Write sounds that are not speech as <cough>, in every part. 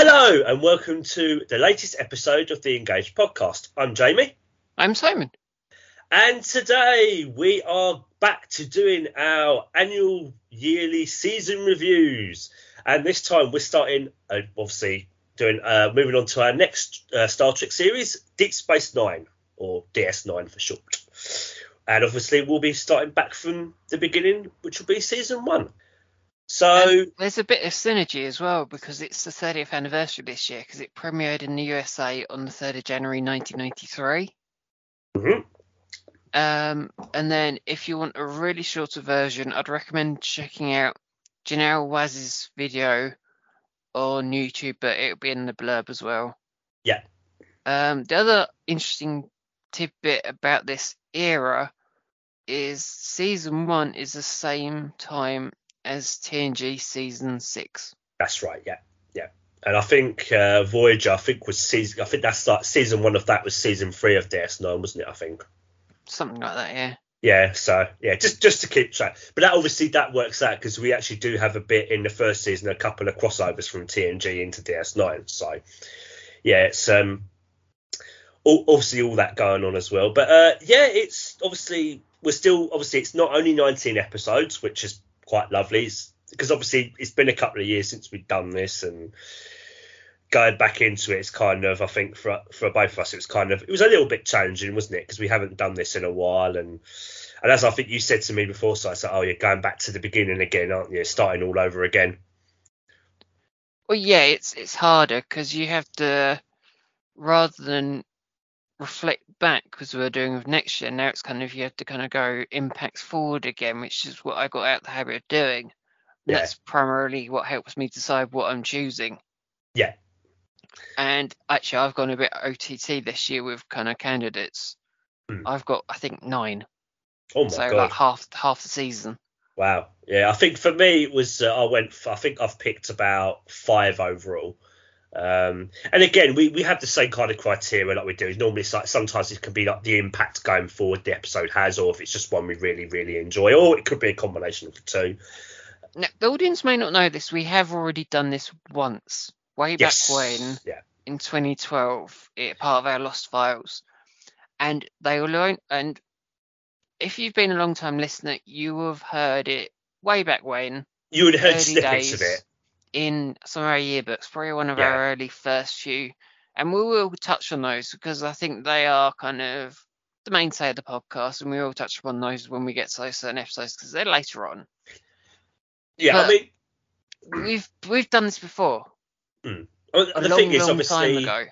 Hello, and welcome to the latest episode of the Engaged podcast. I'm Jamie. I'm Simon. And today we are back to doing our annual yearly season reviews. And this time we're starting, uh, obviously, doing uh, moving on to our next uh, Star Trek series, Deep Space Nine, or DS9 for short. And obviously, we'll be starting back from the beginning, which will be season one. So And there's a bit of synergy as well because it's the 30th anniversary this year because it premiered in the USA on the 3rd of January 1993. mhm, Um, and then if you want a really shorter version, I'd recommend checking out Janelle Waz's video on YouTube, but it'll be in the blurb as well. Yeah. Um, the other interesting tidbit about this era is season one is the same time as TNG season six. that's right. Yeah, yeah. And I think uh, Voyager, I think was season. I think that's like season one of that was season three of DS9, wasn't it? I think. Something like that, yeah. Yeah, so yeah, just just to keep track. But that obviously that works out because we actually do have a bit in the first season, a couple of crossovers from TNG into DS9. So yeah, it's um all, obviously all that going on as well. But uh yeah, it's obviously we're still obviously it's not only 19 episodes, which is quite lovely. Because obviously it's been a couple of years since we've done this and going back into it, it's kind of I think for for both of us it was kind of it was a little bit challenging, wasn't it? Because we haven't done this in a while, and and as I think you said to me before, so I said, oh, you're going back to the beginning again, aren't you? Starting all over again. Well, yeah, it's it's harder because you have to rather than reflect back because we were doing with next year. Now it's kind of you have to kind of go impacts forward again, which is what I got out the habit of doing. Yeah. That's primarily what helps me decide what I'm choosing. Yeah. And actually, I've gone a bit OTT this year with kind of candidates. Hmm. I've got, I think, nine. Oh my so god! like half half the season. Wow. Yeah, I think for me it was uh, I went. I think I've picked about five overall. Um, and again, we, we have the same kind of criteria like we do. Normally, it's like sometimes it can be like the impact going forward the episode has, or if it's just one we really really enjoy, or it could be a combination of the two. Now, the audience may not know this. We have already done this once, way Yes. back when. Yeah. in 2012, it part of our lost files, and they will learn. And if you've been a long time listener, you will have heard it way back when You would have heard snippets of it. In some of our yearbooks, probably one of Yeah. our early first few, and we will touch on those because I think they are kind of the mainstay of the podcast, and we will touch upon those when we get to those certain episodes because they're later on. Yeah, I mean, We've we've done this before mm. a the long, thing is obviously the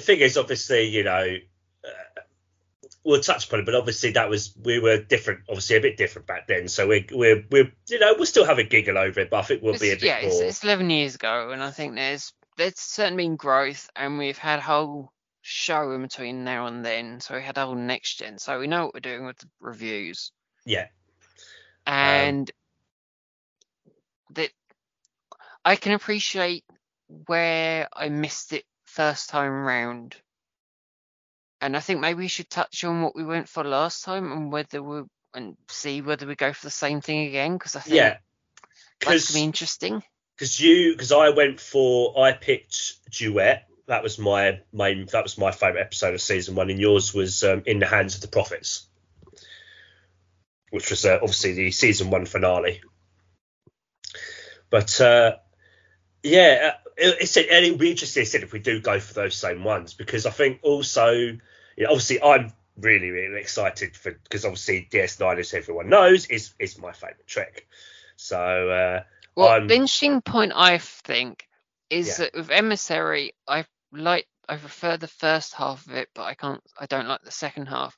thing is obviously you know we'll touch upon it but obviously that was we were different obviously a bit different back then. So we're we're, we're you know we'll still have a giggle over it but i think we'll be a It's- bit yeah, it's, more. it's 11 years ago, and I think there's there's certainly been growth, and we've had a whole show in between now and then. So we had a whole next gen, so we know what we're doing with the reviews, yeah. And that I can appreciate where I missed it first time round. And I think maybe we should touch on what we went for last time and whether we and see whether we go for the same thing again because I think yeah. that's gonna be interesting. because you because i went for i picked duet. That was my main that was my favorite episode of season one and yours was um, in the hands of the prophets which was uh, obviously the season one finale. But uh yeah uh, it's and it would be interesting said if we do go for those same ones because i think also you know, obviously i'm really really excited for because obviously ds9 as everyone knows is is my favorite trek so uh Well, I'm- the interesting point I think is Yeah. that with Emissary, I like I prefer the first half of it, but I can't I don't like the second half.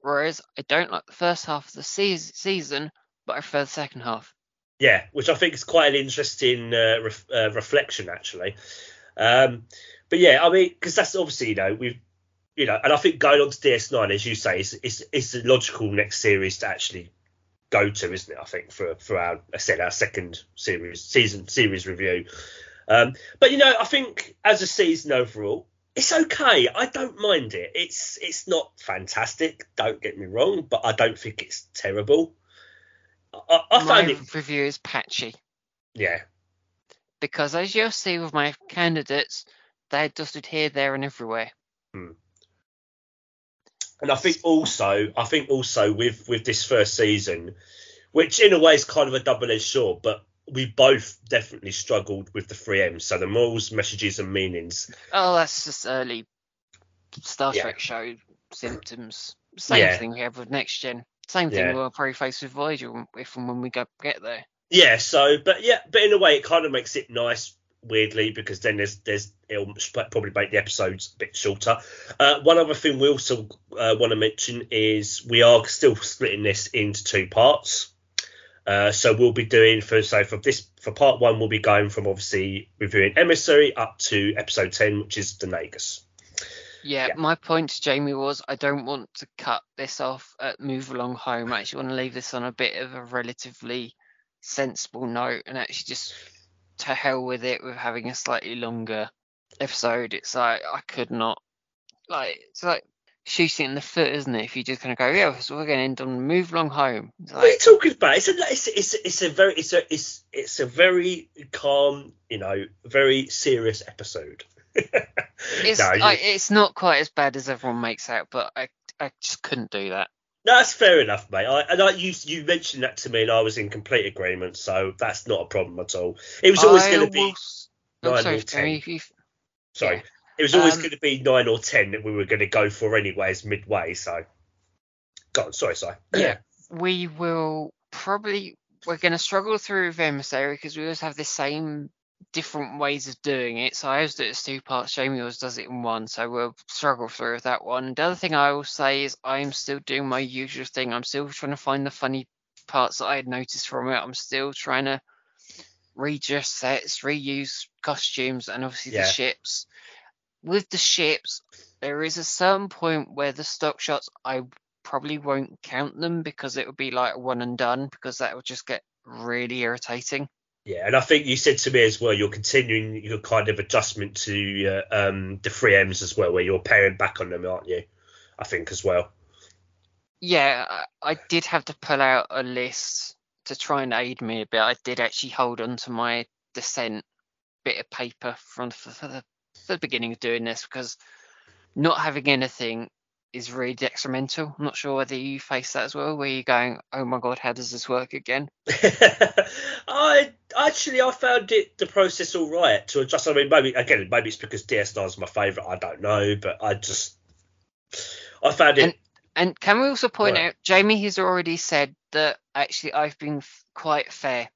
Whereas I don't like the first half of the seas- season, but I prefer the second half. Yeah, which I think is quite an interesting uh, uh, reflection, actually. Um, but yeah, I mean, because that's obviously you know we've you know, and I think going on to DS9, as you say, is is is the logical next series to actually go to, isn't it? I think for for our I said our second series season series review. Um, but you know, I think as a season overall, it's okay. I don't mind it. It's it's not fantastic. Don't get me wrong, but I don't think it's terrible. I, I My find it review is patchy. yeah because as you'll see with my candidates, they're dusted here, there, and everywhere. Hmm. And I think also, I think also with with this first season, which in a way is kind of a double-edged sword, but we both definitely struggled with the three M's. So the morals, messages, and meanings. Oh, that's just early Star Yeah. Trek show symptoms. Same Yeah. thing we have with Next Gen. Same thing Yeah. we'll probably face with Voyager if and when we go get there. Yeah. So, but yeah, but in a way, it kind of makes it nice. Weirdly, because then there's there's it'll probably make the episodes a bit shorter. Uh, one other thing we also uh, want to mention is we are still splitting this into two parts. Uh, so we'll be doing for so for this for part one we'll be going from obviously reviewing emissary up to episode 10 which is the nagus Yeah, Yeah. my point to Jamie was I don't want to cut this off at Move Along Home. I actually want to leave this on a bit of a relatively sensible note and actually just to hell with it with having a slightly longer episode. It's like I could not like it's like shooting in the foot, isn't it? If you just kind of go, yeah, so we're going to end on Move Along Home. It's what are you talking about it's a it's, it's, it's a very it's a it's it's a very calm you know very serious episode it's No, you- like, it's not quite as bad as everyone makes out, but I I just couldn't do that. No, that's fair enough, mate. I, and I, you you mentioned that to me, and I was in complete agreement. So that's not a problem at all. It was always going to be will s- oh, nine sorry, or ten. you Sorry, yeah. it was always Um, going to be nine or ten that we were going to go for anyways midway. So, go on. Sorry, sorry. <clears throat> Yeah, we will probably we're going to struggle through emissary because we always have the same different ways of doing it. So I always do it as two parts. Jamie always does it in one, so we'll struggle through with that one. The other thing I will say is I'm still doing my usual thing. I'm still trying to find the funny parts that I had noticed from it. I'm still trying to readjust sets, reuse costumes, and obviously Yeah. the ships. With the ships, there is a certain point where the stock shots I probably won't count them because it would be like one and done because that would just get really irritating. Yeah, and I think you said to me as well, you're continuing your kind of adjustment to uh, um, the three M's as well, where you're pairing back on them, aren't you? I think as well. Yeah, I, did have to pull out a list to try and aid me a bit. I did actually hold on to my descent bit of paper from the for the beginning of doing this because not having anything is really detrimental. I'm not sure whether you face that as well, where you're going, "Oh my god, how does this work again?" <laughs> I actually I found it the process all right to adjust. I mean, maybe again, maybe it's because DS9 is my favourite. I don't know, but I just I found it. And- And can we also point Right. out, Jamie has already said that actually I've been f- quite fair.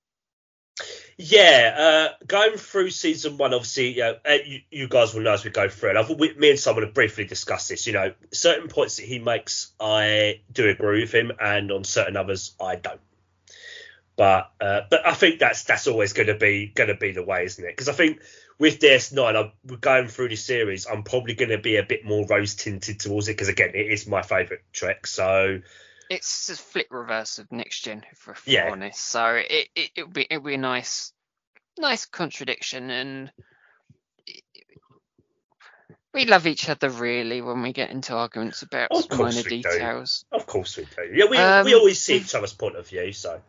Yeah, uh, going through season one, obviously, you, know, uh, you, you guys will know as we go through it. I've, we, me and Simon have briefly discussed this. You know, certain points that he makes, I do agree with him, and on certain others, I don't. But uh, but I think that's that's always going to be going to be the way, isn't it? Because I think with DS9, I'm we're going through this series. I'm probably going to be a bit more rose tinted towards it because again, it is my favourite Trek. So It's a flip reverse of next gen, if we're Yeah. honest. So it it it'll be it'll be a nice nice contradiction, and it- we love each other really when we get into arguments about Of minor we do. details. of course we do. Yeah, we Um, we always see each other's point of view. So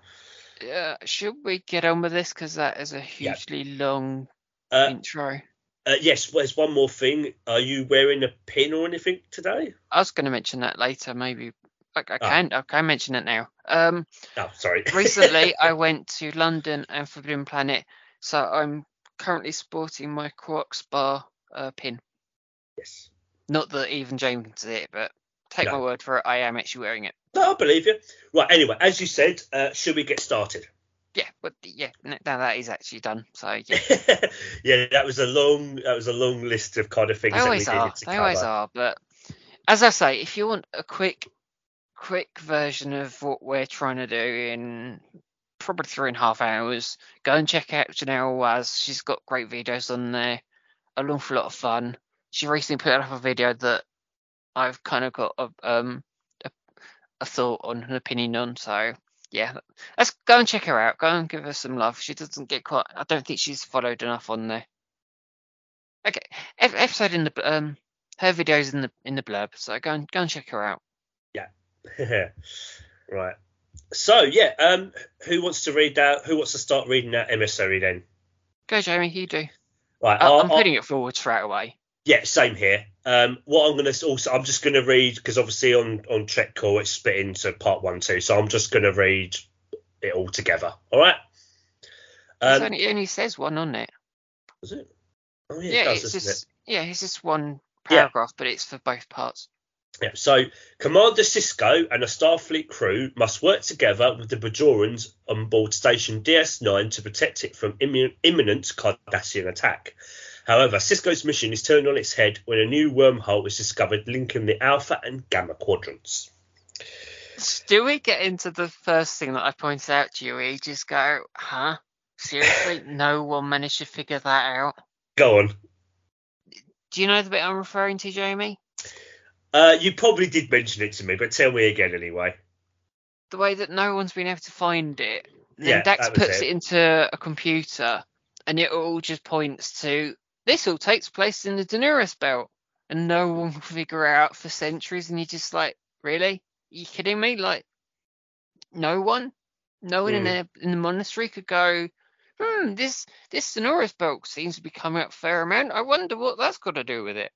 Uh, should we get on with this because that is a Yeah. hugely long uh, intro. Uh, yes, there's one more thing. Are you wearing a pin or anything today? I was going to mention that later, maybe. I, I Ah. can I can mention it now. Um, Oh, sorry. <laughs> recently I went to London and Forbidden Planet, so I'm currently sporting my Quarks bar uh, pin. yes. Not that even James can see it, but take my word for it, I am actually wearing it. No, I believe you. Right. Anyway, as you said, uh, should we get started? Yeah, but yeah, now that is actually done. So yeah, <laughs> yeah, that was a long. That was a long list of kind of things they that we always are. They cover. always are. But as I say, if you want a quick, quick version of what we're trying to do in probably three and a half hours, go and check out Janelle Waz. She's got great videos on there. An awful lot of fun. She recently put up a video that I've kind of got a um a, a thought on, an opinion on. So yeah, let's go and check her out. Go and give her some love. She doesn't get quite. I don't think she's followed enough on there. Okay, ep- episode in the um her videos in the in the blurb. So go and go and check her out. <laughs> right. So yeah, um, who wants to read out? Who wants to start reading that emissary then? Go, Jamie. You do. Right, I- I'll- putting it forward straight away. Yeah, same here. Um, what I'm to also, I'm just going to read because obviously on on Trek Core it's split into part one, two. So I'm just going to read it all together. All right. Um, only, it only says one on it. was it? Oh yeah, Yeah, it does, it's just yeah, it's just one Yeah. paragraph, but it's for both parts. Yeah. So Commander Sisko and a Starfleet crew must work together with the Bajorans on board Station DS9 to protect it from immin- imminent Cardassian attack. However, Sisko's mission is turned on its head when a new wormhole is discovered linking the Alpha and Gamma quadrants. Do we get into the first thing that I pointed out to you? You just go, huh? Seriously, <laughs> no one managed to figure that out. Go on. Do you know the bit I'm referring to, Jamie? Uh, you probably did mention it to me, but tell me again anyway. The way that no one's been able to find it. Then Yeah, Dax puts it. it. into a computer, and it all just points to this. All takes place in the Denorios Belt, and no one will figure it out for centuries. And you're just like, really? you kidding me? Like, no one, no one in Mm. the in the monastery could go. Hmm, this this Denorios Belt seems to be coming up a fair amount. I wonder what that's got to do with it.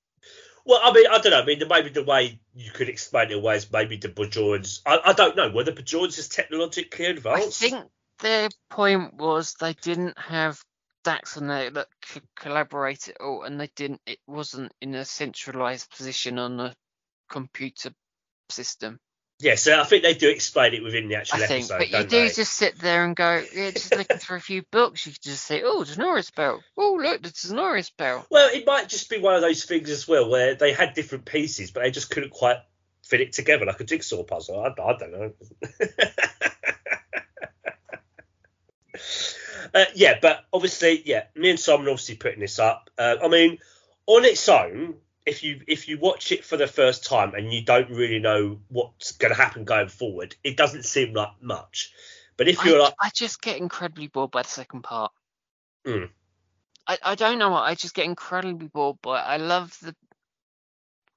Well, I mean, I don't know. I mean, the- maybe the way you could explain it away is maybe the Bajorans. I, I don't know. whether the Bajorans just technologically advanced. I think their point was they didn't have Dax on there that could collaborate at all, and they didn't. It wasn't in a centralized position on the computer system. Yeah, so I think they do explain it within the actual I think, episode, but you do they? just sit there and go, yeah, just looking through a few books. You just say, oh, Denorios Belt. Oh, look, the Denorios Belt. Well, it might just be one of those things as well where they had different pieces, but they just couldn't quite fit it together like a jigsaw puzzle. I, I don't know. <laughs> uh, yeah, but obviously, yeah, me and Simon obviously putting this up. Uh, I mean, on its own, if you if you watch it for the first time and you don't really know what's going to happen going forward, it doesn't seem like much. But if you're like, I just get incredibly bored by the second part. Mm. I, I don't know what I just get incredibly bored by. I love the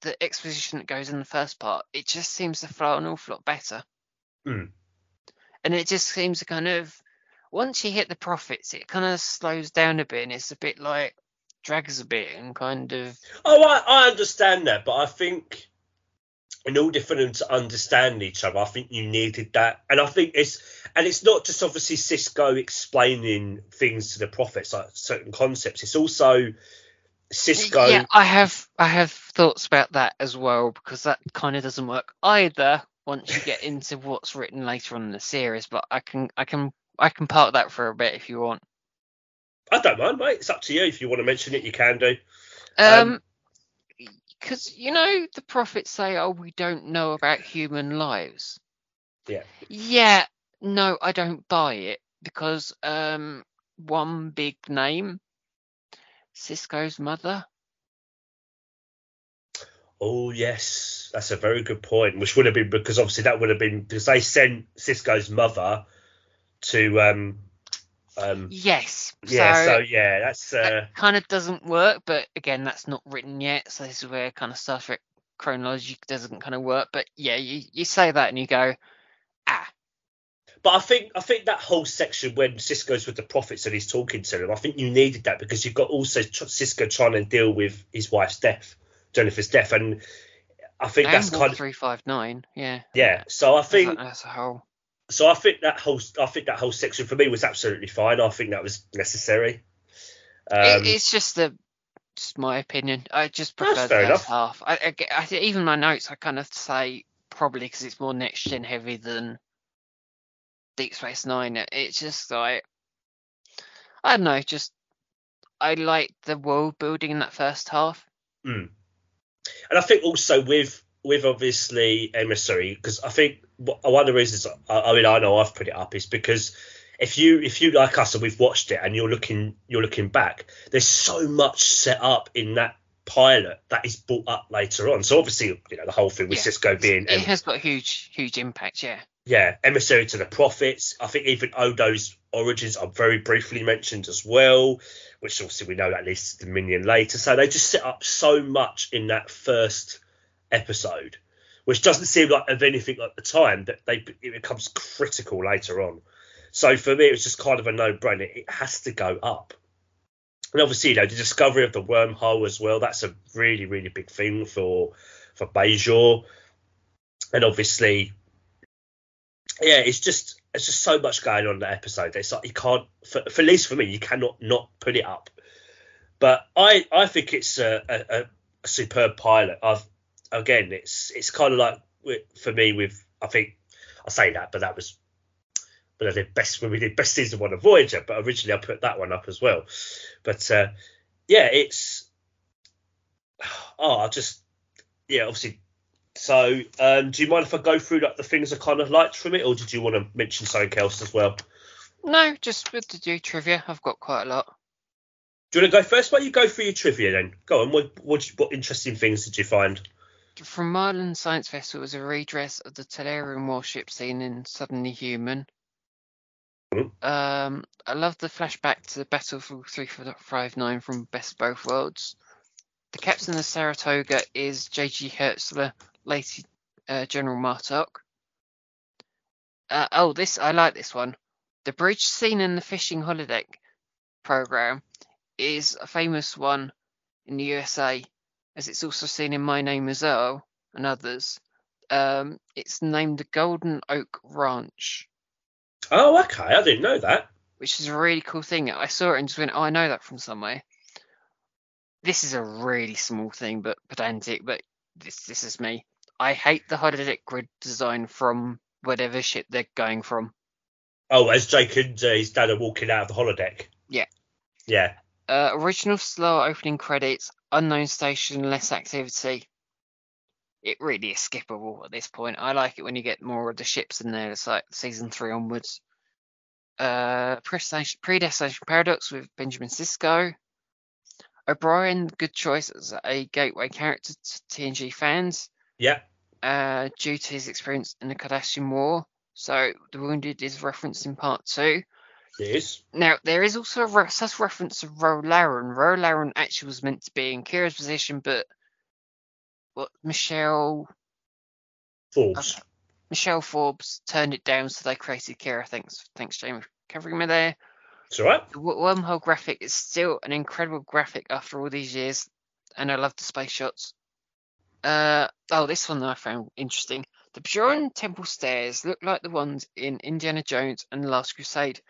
the exposition that goes in the first part. It just seems to flow an awful lot better. Mm. And it just seems to kind of once you hit the prophets, it kind of slows down a bit, and it's a bit like drags a bit and kind of Oh, I, I understand that, but I think in order for them to understand each other, I think you needed that, and I think it's and it's not just obviously Sisko explaining things to the prophets, like certain concepts. It's also Sisko. Yeah, I have I have thoughts about that as well because that kind of doesn't work either once you get into what's written later on in the series. But I can I can I can park that for a bit if you want. I don't mind, mate. It's up to you. If you want to mention it, you can do. Um, Um, because you know the prophets say, "Oh, we don't know about human lives." Yeah. Yeah. No, I don't buy it because um, one big name, Sisko's mother. Oh yes, that's a very good point. Which would have been because obviously that would have been because they sent Sisko's mother to um um Yes. yeah. So, So, yeah, that's uh that kind of doesn't work, but again, that's not written yet. So this is where kind of Star Trek chronology doesn't kind of work. But yeah, you, you say that and you go, ah, But I think I think that whole section when Sisko's with the prophets and he's talking to them, I think you needed that because you've got also Sisko trying to deal with his wife's death, Jennifer's death, and I think that's kind of three five nine. Yeah. yeah. So I As a- think as a whole. So I think that whole I think that whole section for me was absolutely fine. I think that was necessary. Um, it, it's just the just my opinion. I just prefer the first enough. half. I, I, I even my notes, I kind of say probably because it's more next gen heavy than Deep Space Nine. It's just like I don't know. Just I like the world building in that first half. Mm. And I think also with with obviously emissary because I think one of the reasons I, I mean I know I've put it up is because if you if you like us and we've watched it and you're looking you're looking back, there's so much set up in that pilot that is brought up later on. So obviously you know the whole thing with Yeah. Sisko being It em- has got huge, huge impact. Yeah. yeah emissary to the prophets. I think even Odo's origins are very briefly mentioned as well, which obviously we know that leads to Dominion later. So they just set up so much in that first episode, which doesn't seem like of anything at the time that they it becomes critical later on. So for me, it was just kind of a no-brainer. It has to go up. and obviously, you know, the discovery of the wormhole as well. That's a really, really big thing for for Bajor. And obviously, yeah, it's just it's just so much going on in that episode. It's like you can't, for, for at least for me, you cannot not put it up. But I I think it's a, a, a superb pilot. I've again, it's it's kind of like for me with I think I say that, but that was but I did best when we did best season one of Voyager, but originally I put that one up as well. But uh, yeah, it's oh, I just yeah, obviously. So, um, do you mind if I go through like the things I kind of liked from it, or did you want to mention something else as well? No, just with the do trivia. I've got quite a lot. Do you want to go first? Why don't you go through your trivia then? Go on. What what, what interesting things did you find? From Marlin Science Vessel was a redress of the Talarian warship scene in Suddenly Human. Mm-hmm. Um, I love the flashback to the Battle of Wolf 359 from Best Both Worlds. The captain of the Saratoga is J.G. Hertzler, late uh, General Martok. Uh, oh, this I like this one. The bridge scene in the fishing holodeck program is a famous one in the USA, as it's also seen in My Name Is Earl and others. Um, it's named the Golden Oak Ranch. Oh, okay. I didn't know that. Which is a really cool thing. I saw it and just went, oh, I know that from somewhere. This is a really small thing, but pedantic. But this this is me. I hate the holodeck grid design from whatever ship they're going from. Oh, as Jake and uh, his dad are walking out of the holodeck. Yeah. Yeah. Uh, original slow opening credits, unknown station, less activity. It really is skippable at this point. I like it when you get more of the ships in there. It's like season three onwards. Uh, Predestination Paradox with Benjamin Sisko. O'Brien, good choice as a gateway character to TNG fans. Yeah. Uh, due to his experience in the Cardassian War. So the Wounded is referenced in part two. Yes. Now there is also a re- reference to Ro Laren. Ro Laren actually was meant to be in Kira's position, but what Michelle Forbes. Uh, Michelle Forbes turned it down, so they created Kira. Thanks, thanks, Jamie, covering me there. It's all right. The wormhole graphic is still an incredible graphic after all these years, and I love the space shots. Uh, oh, this one I found interesting. The Bajoran temple stairs look like the ones in Indiana Jones and the Last Crusade.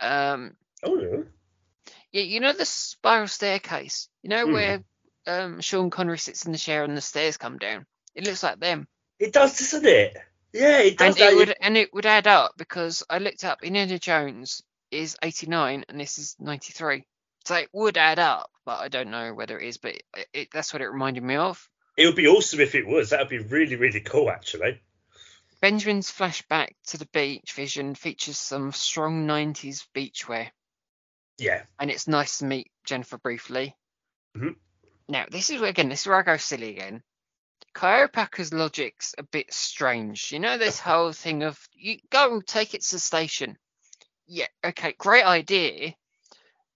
Um, oh, yeah. Yeah, you know the spiral staircase. You know mm. where um, Sean Connery sits in the chair and the stairs come down. It looks like them. It does, doesn't it? Yeah, it does. And it would, and it would add up because I looked up Indiana Jones is 89 and this is 93. So it would add up, but I don't know whether it is. But it, it, that's what it reminded me of. It would be awesome if it was. That would be really, really cool, actually. Benjamin's flashback to the beach vision features some strong 90s beachwear. Yeah. And it's nice to meet Jennifer briefly. Mm-hmm. Now, this is where, again, this is where I go silly again. Kai Opaka's logic's a bit strange. You know, this whole thing of you go take it to the station. Yeah, okay, great idea.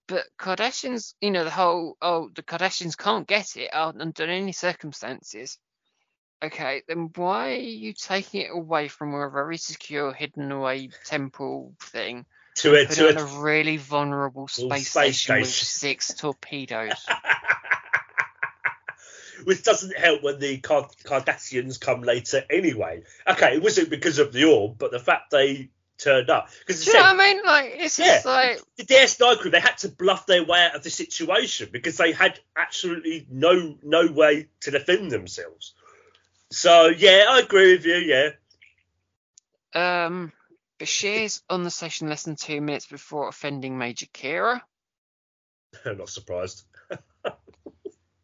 But Cardassians, you know, the whole, oh, the Cardassians can't get it under any circumstances. Okay, then why are you taking it away from a very secure, hidden away temple thing to a, to a, a, really vulnerable space, space station, station with six torpedoes? <laughs> which doesn't help when the Card- Cardassians come later anyway. Okay, it wasn't because of the orb, but the fact they turned up. Because you know what I mean? Like it's yeah, just like the DS9 crew, they had to bluff their way out of the situation because they had absolutely no no way to defend themselves. So yeah, I agree with you. Yeah. Um, Bashir's on the station less than two minutes before offending Major Kira. I'm <laughs> not surprised. <laughs>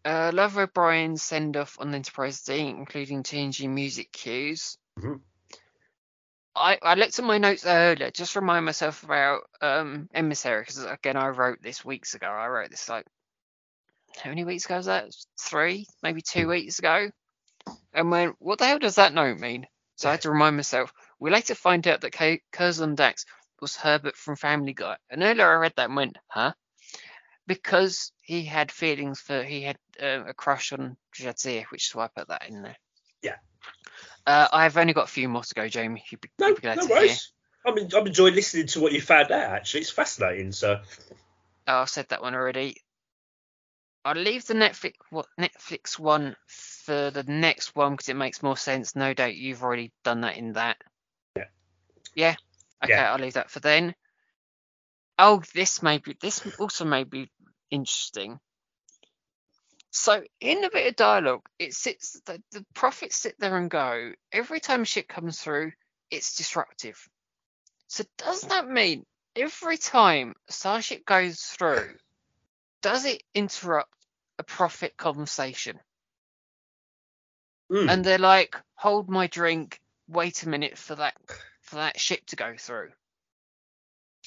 Uh, love O'Brien's send off on Enterprise D, including TNG music cues. Mm-hmm. I, I looked at my notes earlier, just remind myself about um, Emissary, because again, I wrote this weeks ago. I wrote this like, how many weeks ago was that? Three, maybe two hmm. weeks ago. And went, what the hell does that note mean? So I had to <laughs> remind myself. We later find out that K- Curzon Dax was Herbert from Family Guy. And earlier I read that and went, huh? because he had feelings for he had uh, a crush on Jadzia, which is why I put that in there. Yeah. Uh, I've only got a few more to go, Jamie. You'd be, no, you'd be no worries. I'm, I'm enjoying listening to what you found out. Actually, it's fascinating. So. Oh, I've said that one already. I'll leave the Netflix what Netflix one for the next one because it makes more sense. No doubt you've already done that in that. Yeah. Yeah. Okay, Yeah. I'll leave that for then. Oh, this may be this also may be interesting. So in a bit of dialogue, it sits the, the prophets sit there and go, every time shit comes through, it's disruptive. So does that mean every time a starship goes through, does it interrupt a prophet conversation? Hmm. And they're like, hold my drink, wait a minute for that for that ship to go through.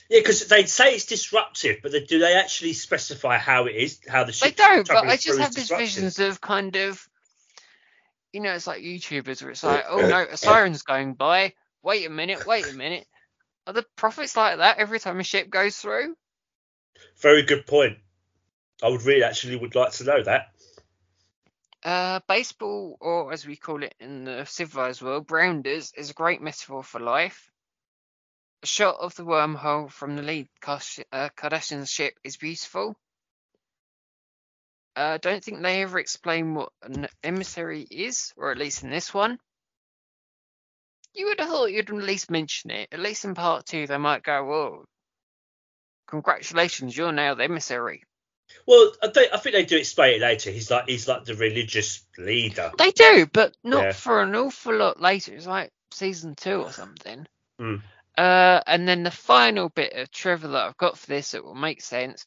Yeah, because they say it's disruptive, but they, do they actually specify how it is, how the ship? They don't, but I just have these visions of kind of, you know, it's like YouTubers where it's like, oh no, a siren's going by. Wait a minute, wait a minute. Are the prophets like that every time a ship goes through? Very good point. I would really actually would like to know that. Uh, baseball, or as we call it in the civilized world, rounders, is a great metaphor for life. A shot of the wormhole from the lead uh, ship is beautiful. I uh, don't think they ever explain what an emissary is, or at least in this one. You would have thought you'd at least mention it. At least in part two, they might go, "Well, congratulations, you're now the emissary." Well, I think, I think they do explain it later. He's like he's like the religious leader. They do, but not Yeah. for an awful lot later. It's like season two or something. Hmm. Uh, and then the final bit of trivia that I've got for this that will make sense.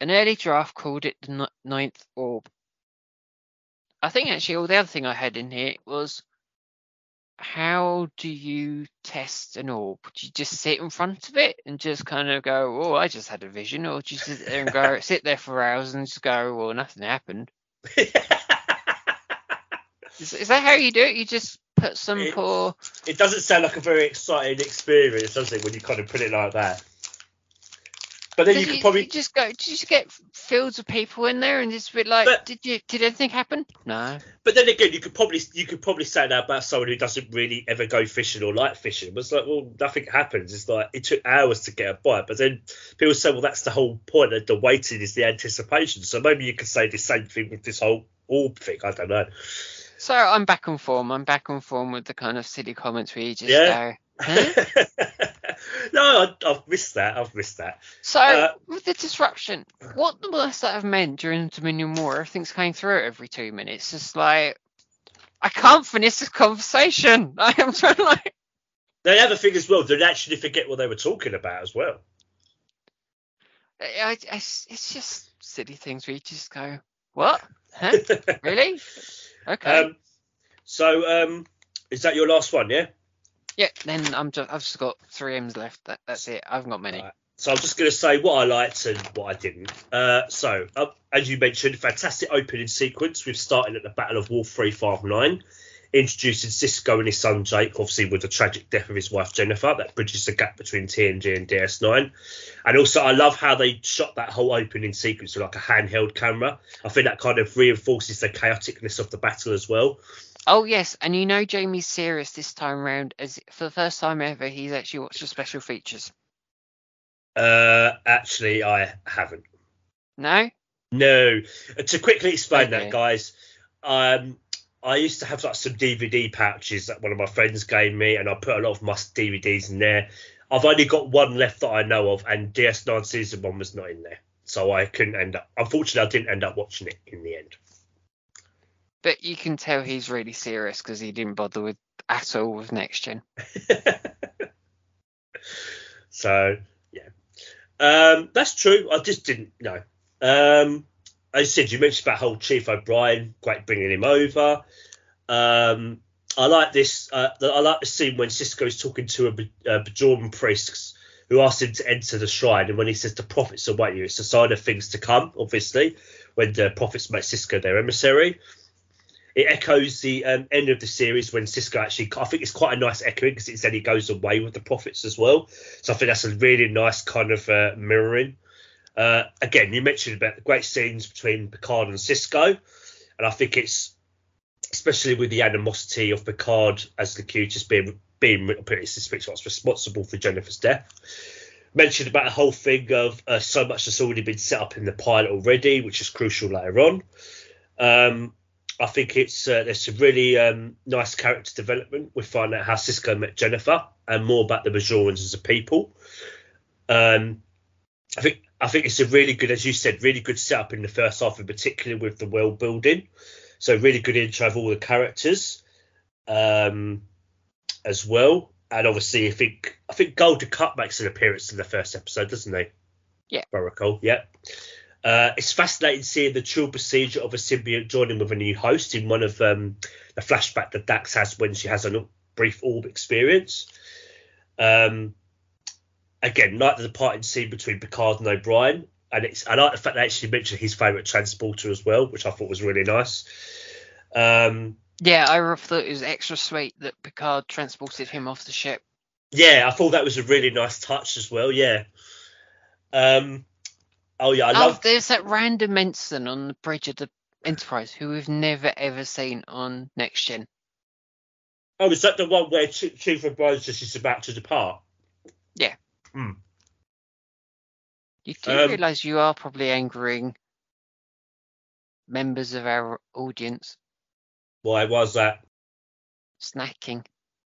An early draft called it the ninth orb. I think actually all the other thing I had in here was how do you test an orb? Do you just sit in front of it and just kind of go, "Oh, I just had a vision," or do you sit there and go, <laughs> sit there for hours and just go, "Well, nothing happened." <laughs> Is, is that how you do it? You just put some It- poor. it doesn't sound like a very exciting experience, does it, when you kind of put it like that? But then you Did could probably you just go. Did you just get fields of people in there and just be like, But- did you? Did anything happen? No. But then again, you could probably you could probably say that about someone who doesn't really ever go fishing or like fishing. But it's like, well, nothing happens. It's like it took hours to get a bite. But then people say, well, that's the whole point. That the waiting is the anticipation. So maybe you could say the same thing with this whole orb thing. I don't know. So I'm back on form. I'm back on form with the kind of silly comments where you just Yeah. go. Huh? <laughs> no, I, I've missed that. I've missed that. So Uh, with the disruption, what must that have meant during the Dominion War? Everything's coming through every two minutes. Just like I can't finish this conversation. <laughs> I am trying to like. The other thing as well, they actually forget what they were talking about as well. I, I, it's just silly things where you just go, what? Huh? <laughs> Really? Okay. um, so, um, is that your last one? Yeah. Yeah, then I'm just I've just got three M's left. That, that's it. I haven't got many. Right. So I'm just going to say what I liked and what I didn't. Uh, so, uh, as you mentioned, fantastic opening sequence. We've started at the Battle of Wolf 359, introducing Sisko and his son Jake, obviously with the tragic death of his wife Jennifer. That bridges the gap between TNG and DS9. And also, I love how they shot that whole opening sequence with like a handheld camera. I think that kind of reinforces the chaoticness of the battle as well. Oh yes, and you know Jamie's serious this time round. As for the first time ever, he's actually watched the special features. Uh, actually, I haven't. No. No. Uh, To quickly explain Okay. that, guys, um, I used to have like some DVD pouches that one of my friends gave me, and I put a lot of my DVDs in there. I've only got one left that I know of, and DS9 season one was not in there, so I couldn't end up. Unfortunately, I didn't end up watching it in the end. But you can tell he's really serious because he didn't bother with at all with next gen. <laughs> so yeah, um, that's true. I just didn't know. Um, I said, you mentioned about whole Chief O'Brien, great bringing him over. Um, I like this. Uh, I like the scene when Sisko is talking to a, a Bajoran priest who asks him to enter the shrine, and when he says the prophets await you, it's a sign of things to come. Obviously, when the prophets make Sisko their emissary. It echoes the um, end of the series when Sisko actually. I think it's quite a nice echoing because it said he goes away with the prophets as well. So I think that's a really nice kind of uh, mirroring. Uh, again, you mentioned about the great scenes between Picard and Sisko, and I think it's especially with the animosity of Picard as the Q just being being suspected what's responsible for Jennifer's death. mentioned about the whole thing of uh, so much that's already been set up in the pilot already, which is crucial later on. Um, I think it's uh, there's some really um, nice character development. We find out how Sisko met Jennifer and more about the Bajorans as a people. Um, I think I think it's a really good, as you said, really good setup in the first half, in particular with the world building. So really good intro of all the characters um, as well. And obviously, I think I think Gul Dukat makes an appearance in the first episode, doesn't he? Yeah. If I recall, yeah. Uh, it's fascinating seeing the true procedure of a symbiote joining with a new host in one of um, the flashback that Dax has when she has a brief orb experience. Um, again, like the parting scene between Picard and O'Brien, and it's I like the fact they actually mentioned his favourite transporter as well, which I thought was really nice. Um, Yeah, I thought it was extra sweet that Picard transported him off the ship. yeah, I thought that was a really nice touch as well. Yeah. Um, oh yeah, I oh, love. there's that random ensign on the bridge of the Enterprise who we've never ever seen on Next Gen. Oh, is that the one where Ch- Chief O'Brien just is about to depart? Yeah. Hmm. You do Um, realise you are probably angering members of our audience Why was that? snacking.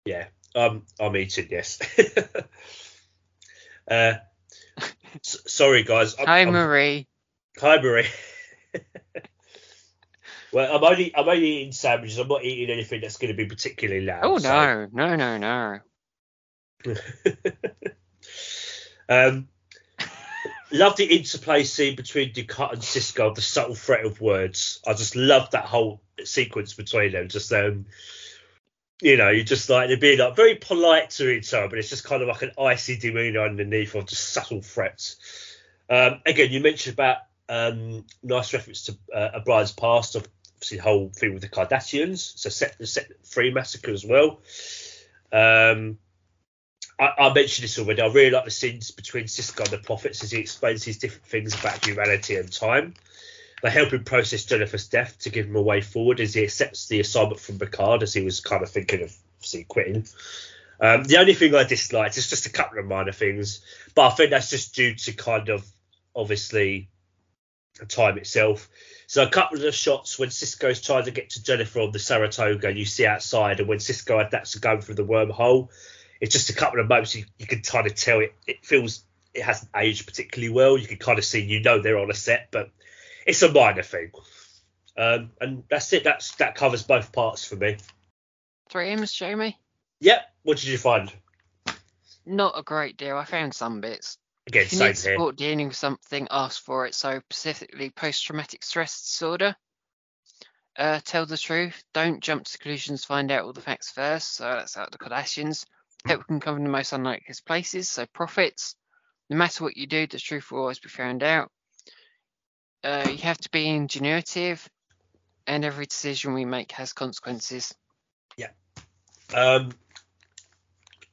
Yeah, um, I'm eating. Yes. <laughs> uh, s- sorry, guys. I'm, Hi, I'm- Marie. Hi, Marie. <laughs> well, I'm only I'm only eating sandwiches. I'm not eating anything that's going to be particularly loud. Oh so- no, no, no, no. <laughs> um, love the interplay scene between Dukat and Sisko, the subtle threat of words. I just love that whole sequence between them. Just um, you know, you just like they're being like very polite to each other, but it's just kind of like an icy demeanor underneath of just subtle threats. Um, again, you mentioned about um, nice reference to uh, a bride's past, obviously the whole thing with the Cardassians, so set the set free massacre as well. Um, I, I mentioned this already. I really like the scenes between Sisko and the prophets as he explains these different things about humanity and time. They help him process Jennifer's death to give him a way forward as he accepts the assignment from Picard as he was kind of thinking of obviously quitting. Um, the only thing I disliked is just a couple of minor things, but I think that's just due to kind of obviously time itself. So a couple of the shots when Sisko's trying to get to Jennifer on the Saratoga, you see outside, and when Sisko adapts to going through the wormhole, it's just a couple of moments you, you can kind of tell it. It feels it hasn't aged particularly well. You can kind of see, you know, they're on a set, but it's a minor thing. Um, and that's it. That's that covers both parts for me. Three M's, Jamie? Yep. What did you find? Not a great deal. I found some bits. Again, If you same need here. support dealing with something, ask for it. So specifically post-traumatic stress disorder. Uh, tell the truth. Don't jump to conclusions. Find out all the facts first. So that's out the Cardassians. Help can come from the most unlikeliest places. So prophets. No matter what you do, the truth will always be found out. Uh, you have to be ingenuitive, and every decision we make has consequences. Yeah. Um,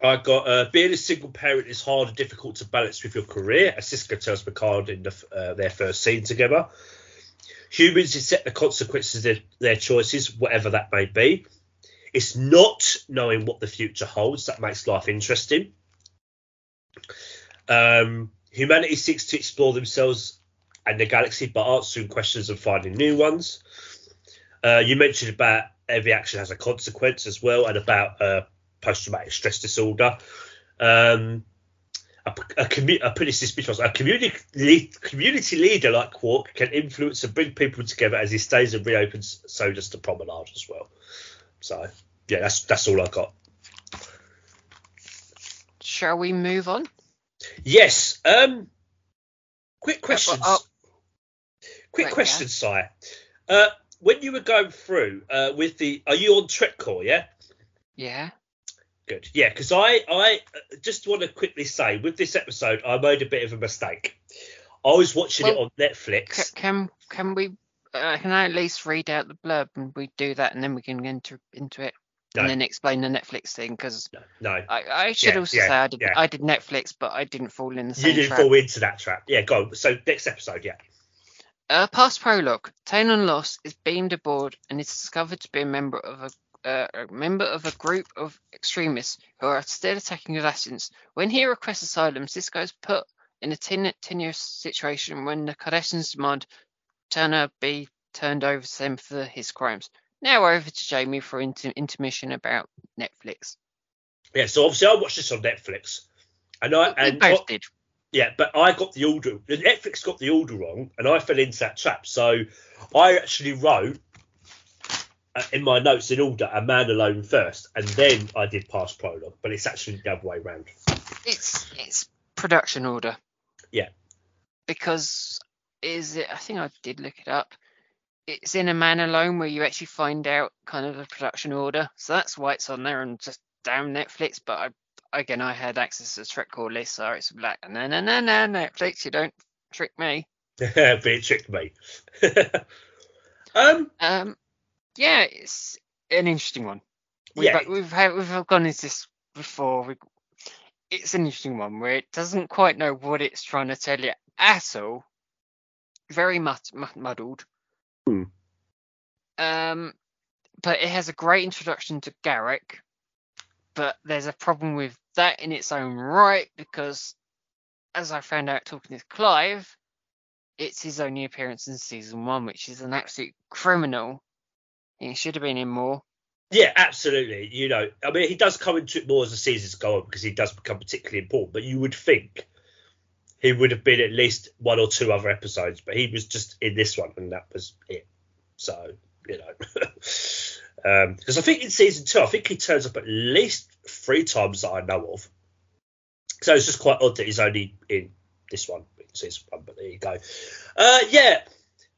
I got uh, being a single parent is hard and difficult to balance with your career, as Sisko tells Picard in the, uh, their first scene together. Humans accept the consequences of their, choices, whatever that may be. It's not knowing what the future holds that makes life interesting. Um, humanity seeks to explore themselves and the galaxy, but answering questions and finding new ones. Uh, you mentioned about every action has a consequence as well, and about uh, post-traumatic stress disorder. Um, a, a, commu- I put this this bit a community lead, community leader like Quark can influence and bring people together as he stays and reopens. So does the promenade as well. So yeah, that's that's all I got. Shall we move on? Yes. Um. Quick questions. oh. Quick Right, question, Sire. Uh, when you were going through uh, with the, are you on Trekcore? Yeah. Yeah. Good. Yeah, because I I uh, just want to quickly say with this episode I made a bit of a mistake. I was watching it on Netflix. Can can we? Uh, can I at least read out the blurb and we do that, and then we can enter into it, No. and then explain the Netflix thing? Because No, no, I, I should Yeah, also yeah, say I did yeah. I did Netflix, but I didn't fall in the you didn't trap. fall into that trap. Yeah, go. On. So next episode, yeah. Uh, past prologue: Tahna Los is beamed aboard and is discovered to be a member of a uh, a member of a group of extremists who are still attacking Cardassians. When he requests asylum, Sisko is put in a ten- tenuous situation when the Cardassians demand Tahna be turned over to them for his crimes. Now over to Jamie for inter- intermission about Netflix. Yeah, so obviously I watched this on Netflix, and I We and both did. Yeah, but I got the order. Netflix got the order wrong, and I fell into that trap. So I actually wrote uh, in my notes in order a man alone first, and then I did past prologue. But it's actually the other way around. It's it's production order. Yeah. Because is it? I think I did look it up. It's in a man alone where you actually find out kind of the production order. So that's why it's on there and just damn Netflix. But I again I had access to the core list, so it's like no no no no Netflix, you don't trick me. but it tricked me. <laughs> um, Um, yeah, it's an interesting one. We've yeah, we've had, we've gone into this before. We, it's an interesting one where it doesn't quite know what it's trying to tell you at all. Very mud, mud, muddled. Hmm. Um, but it has a great introduction to Garak. But there's a problem with that in its own right because, as I found out talking to Clive, it's his only appearance in season one, which is an absolute criminal. He should have been in more. Yeah, absolutely. You know, I mean, he does come into it more as the seasons go on because he does become particularly important. But you would think he would have been at least one or two other episodes, but he was just in this one, and that was it. So you know, <laughs> because I think in season two, I think he turns up at least three times that I know of. So it's just quite odd that he's only in this one, season one. But there you go. Uh, yeah,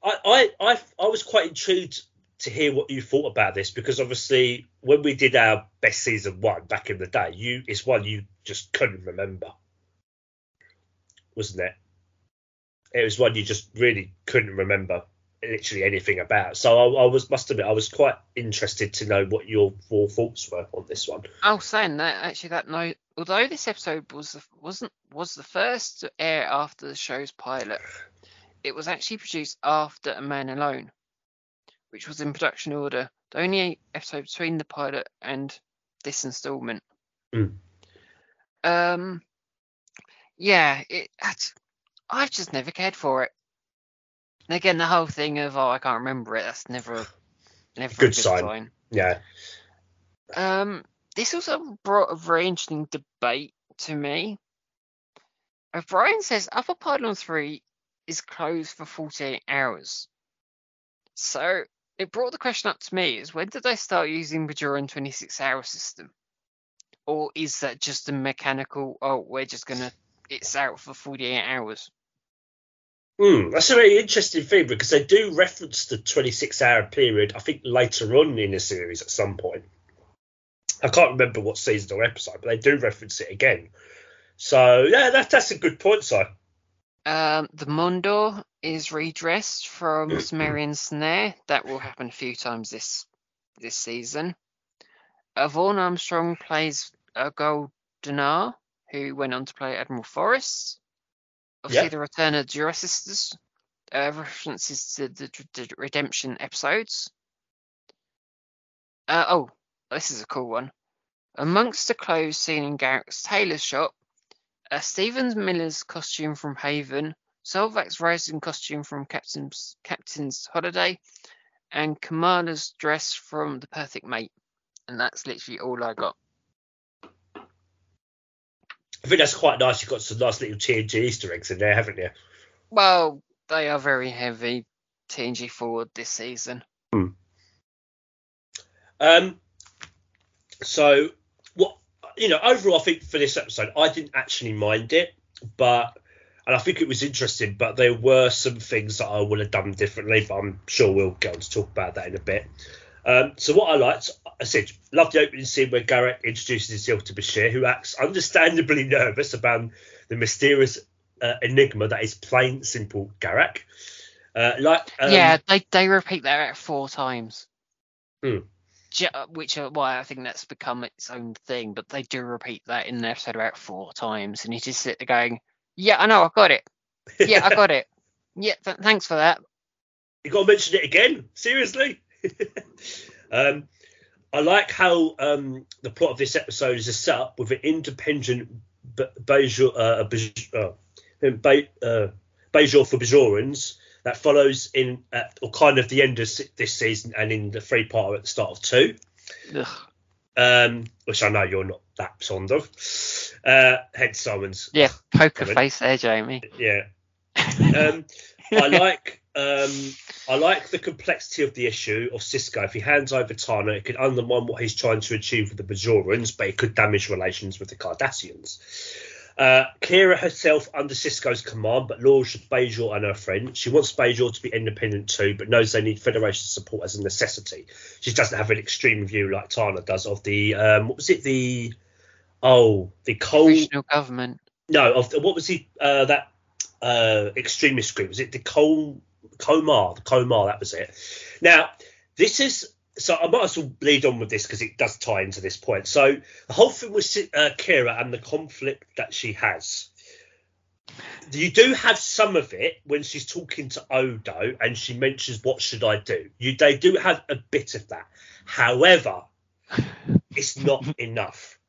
I, I, I, I was quite intrigued to hear what you thought about this because obviously when we did our best season one back in the day, you it's one you just couldn't remember, wasn't it? It was one you just really couldn't remember literally anything about. So I, I was must admit I was quite interested to know what your your thoughts were on this one. Oh, saying that actually, that note. Although this episode was the, wasn't was the first to air after the show's pilot, it was actually produced after A Man Alone, which was in production order. The only episode between the pilot and this installment. Mm. Um, yeah, it. I've just never cared for it. And again, the whole thing of oh, I can't remember it. That's never, a- never a Good good sign. sign. Yeah, Um, this also brought a very interesting debate to me. O'Brien says Upper Pylon 3 is closed for 48 hours. So it brought the question up to me is when did they start using the Duran 26 hour system? Or is that just a mechanical, oh, we're just going to, it's out for 48 hours? Hmm, that's a very interesting thing because they do reference the 26 hour period, I think later on in the series at some point. I can't remember what season or episode, but they do reference it again. So, yeah, that, that's a good point, Si. Um, the Mondor is redressed from Samaritan Snare. That will happen a few times this this season. Vaughn Armstrong plays uh, Gul Danar, who went on to play Admiral Forrest. Obviously, Yeah. the return of Duras Sisters, uh, references to the, the Redemption episodes. Uh, oh, this is a cool one. Amongst the clothes seen in Garak's tailor shop, uh, Stevens Miller's costume from Haven, Sovak's Risian costume from Captain's Captain's Holiday, and Kamala's dress from The Perfect Mate. And that's literally all I got. I think that's quite nice. You've got some nice little TNG Easter eggs in there, haven't you? Well, they are very heavy TNG forward this season. Um, so what you know, overall, I think for this episode, I didn't actually mind it, but and I think it was interesting, but there were some things that I would have done differently. But I'm sure we'll go on to talk about that in a bit. Um, so what I liked, I said, love the opening scene where Garak introduces himself to Bashir, who acts understandably nervous about the mysterious uh, enigma that is plain simple Garak. Uh, like, um, yeah, they they repeat that four times. Ju- which are why I think that's become its own thing. But they do repeat that in the episode about four times, and you just sit there going, "Yeah, I know, I got it. Yeah, I got it. <laughs> Yeah, th- thanks for that." You got to mention it again? Seriously? <laughs> um, I like how um, the plot of this episode is set up with an independent Bajor, uh, Bajor, uh, uh, Bajor for Bajorans that follows in at, or kind of the end of this season and in the three part at the start of two. Um, which I know you're not that fond of. Uh, head Simon's. Yeah, poker comment. face there, Jamie. Yeah. Um, I like um, I like the complexity of the issue of Sisko. If he hands over Tahna, it could undermine what he's trying to achieve with the Bajorans, but it could damage relations with the Cardassians. Uh, Kira herself under Sisko's command, but laws Bajor and her friend. She wants Bajor to be independent too, but knows they need Federation support as a necessity. She doesn't have an extreme view like Tahna does of the um, what was it the oh the cold regional government. No, of the, what was the uh, that uh, extremist group? Was it the Col Kohn-Ma? The Kohn-Ma, that was it. Now this is so I might as well lead on with this because it does tie into this point. So the whole thing with uh, Kira and the conflict that she has. You do have some of it when she's talking to Odo and she mentions what should I do. You they do have a bit of that. However, it's not <laughs> enough.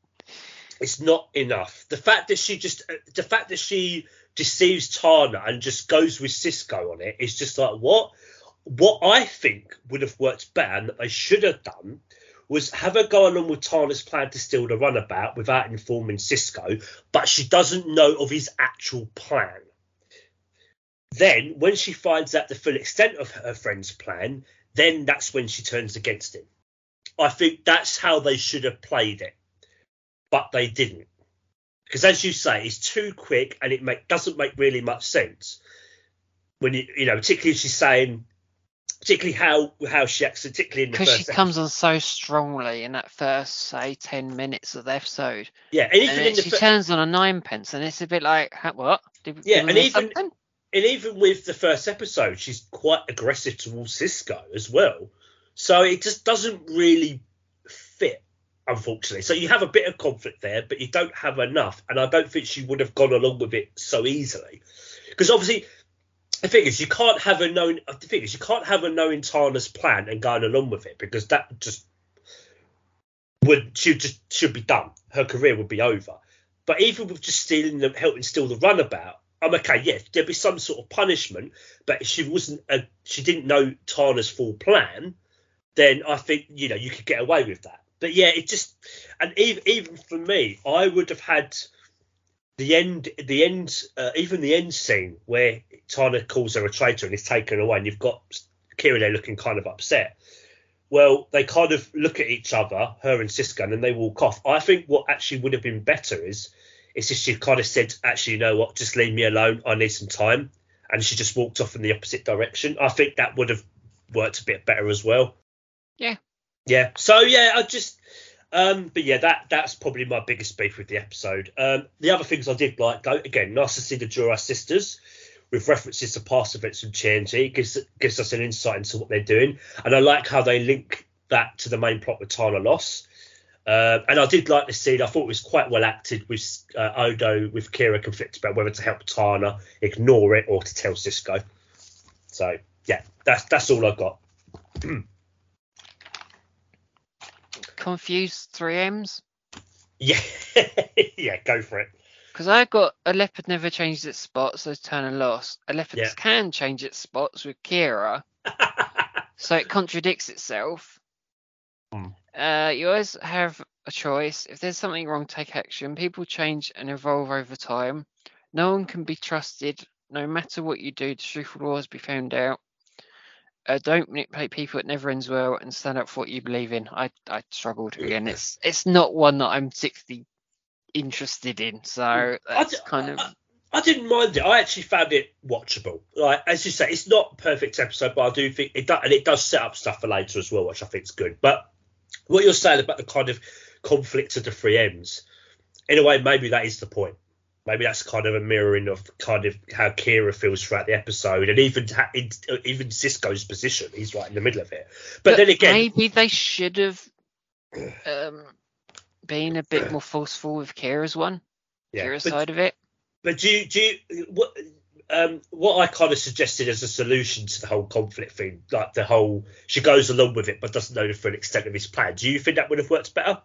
It's not enough. The fact that she just uh, the fact that she deceives Tahna and just goes with Sisko on it. it is just like what what I think would have worked better and that they should have done was have her go along with Tahna's plan to steal the runabout without informing Sisko, but she doesn't know of his actual plan. Then, when she finds out the full extent of her friend's plan, then that's when she turns against him. I think that's how they should have played it, but they didn't. Because as you say, it's too quick and it make, doesn't make really much sense. When you, you know, particularly she's saying, particularly how how she acts, particularly in the because she comes on so strongly in that first say ten minutes of the episode. Yeah, and even and she fir- turns on a ninepence, and it's a bit like what? Did, yeah, did and even something? and even with the first episode, she's quite aggressive towards Sisko as well. So it just doesn't really fit, unfortunately. So you have a bit of conflict there, but you don't have enough, and I don't think she would have gone along with it so easily. Because obviously the thing is, you can't have a known. Uh, the thing is, you can't have a knowing Tahna's plan and going along with it because that just would should just should be done. Her career would be over. But even with just stealing the helping steal the runabout, I'm okay. Yes, there'd be some sort of punishment. But if she wasn't, a, she didn't know Tahna's full plan, then I think you know you could get away with that. But yeah, it just and even even for me, I would have had the end, the end, uh, even the end scene where Tahna calls her a traitor and is taken away, and you've got Kira looking kind of upset. Well, they kind of look at each other, her and Sisko, and then they walk off. I think what actually would have been better is, is if she kind of said, "Actually, you know what? Just leave me alone. I need some time," and she just walked off in the opposite direction. I think that would have worked a bit better as well. Yeah. Yeah. So yeah, I just um, but yeah, that that's probably my biggest beef with the episode. Um, the other things I did like, though, again, nice to see the Duras sisters with references to past events from TNG. gives gives us an insight into what they're doing, and I like how they link that to the main plot with Tahna Los. Uh, and I did like the scene. I thought it was quite well acted with uh, Odo with Kira conflicted about whether to help Tahna, ignore it, or to tell Sisko. So yeah, that's that's all I've got. <clears throat> confused 3Ms? Yeah, <laughs> yeah, go for it. Because I got a leopard never changes its spots, so turn and loss. A leopard yeah. can change its spots with Kira, <laughs> so it contradicts itself. Hmm. Uh, you always have a choice. If there's something wrong, take action. People change and evolve over time. No one can be trusted. No matter what you do, the truth will always be found out uh, don't manipulate people. It never ends well, and stand up for what you believe in. I I struggled again. It's it's not one that I'm particularly interested in. So that's I, kind of. I, I, didn't mind it. I actually found it watchable. Like as you say, it's not perfect episode, but I do think it does, and it does set up stuff for later as well, which I think is good. But what you're saying about the kind of conflict of the three ends, in a way, maybe that is the point maybe that's kind of a mirroring of kind of how Kira feels throughout the episode, and even even Sisko's position. He's right in the middle of it. But, but then again, maybe they should have um, been a bit more forceful with Kira's one, yeah, Kira's but, side of it. But do you, do you, what? um, what I kind of suggested as a solution to the whole conflict thing, like the whole she goes along with it but doesn't know the full extent of his plan. Do you think that would have worked better?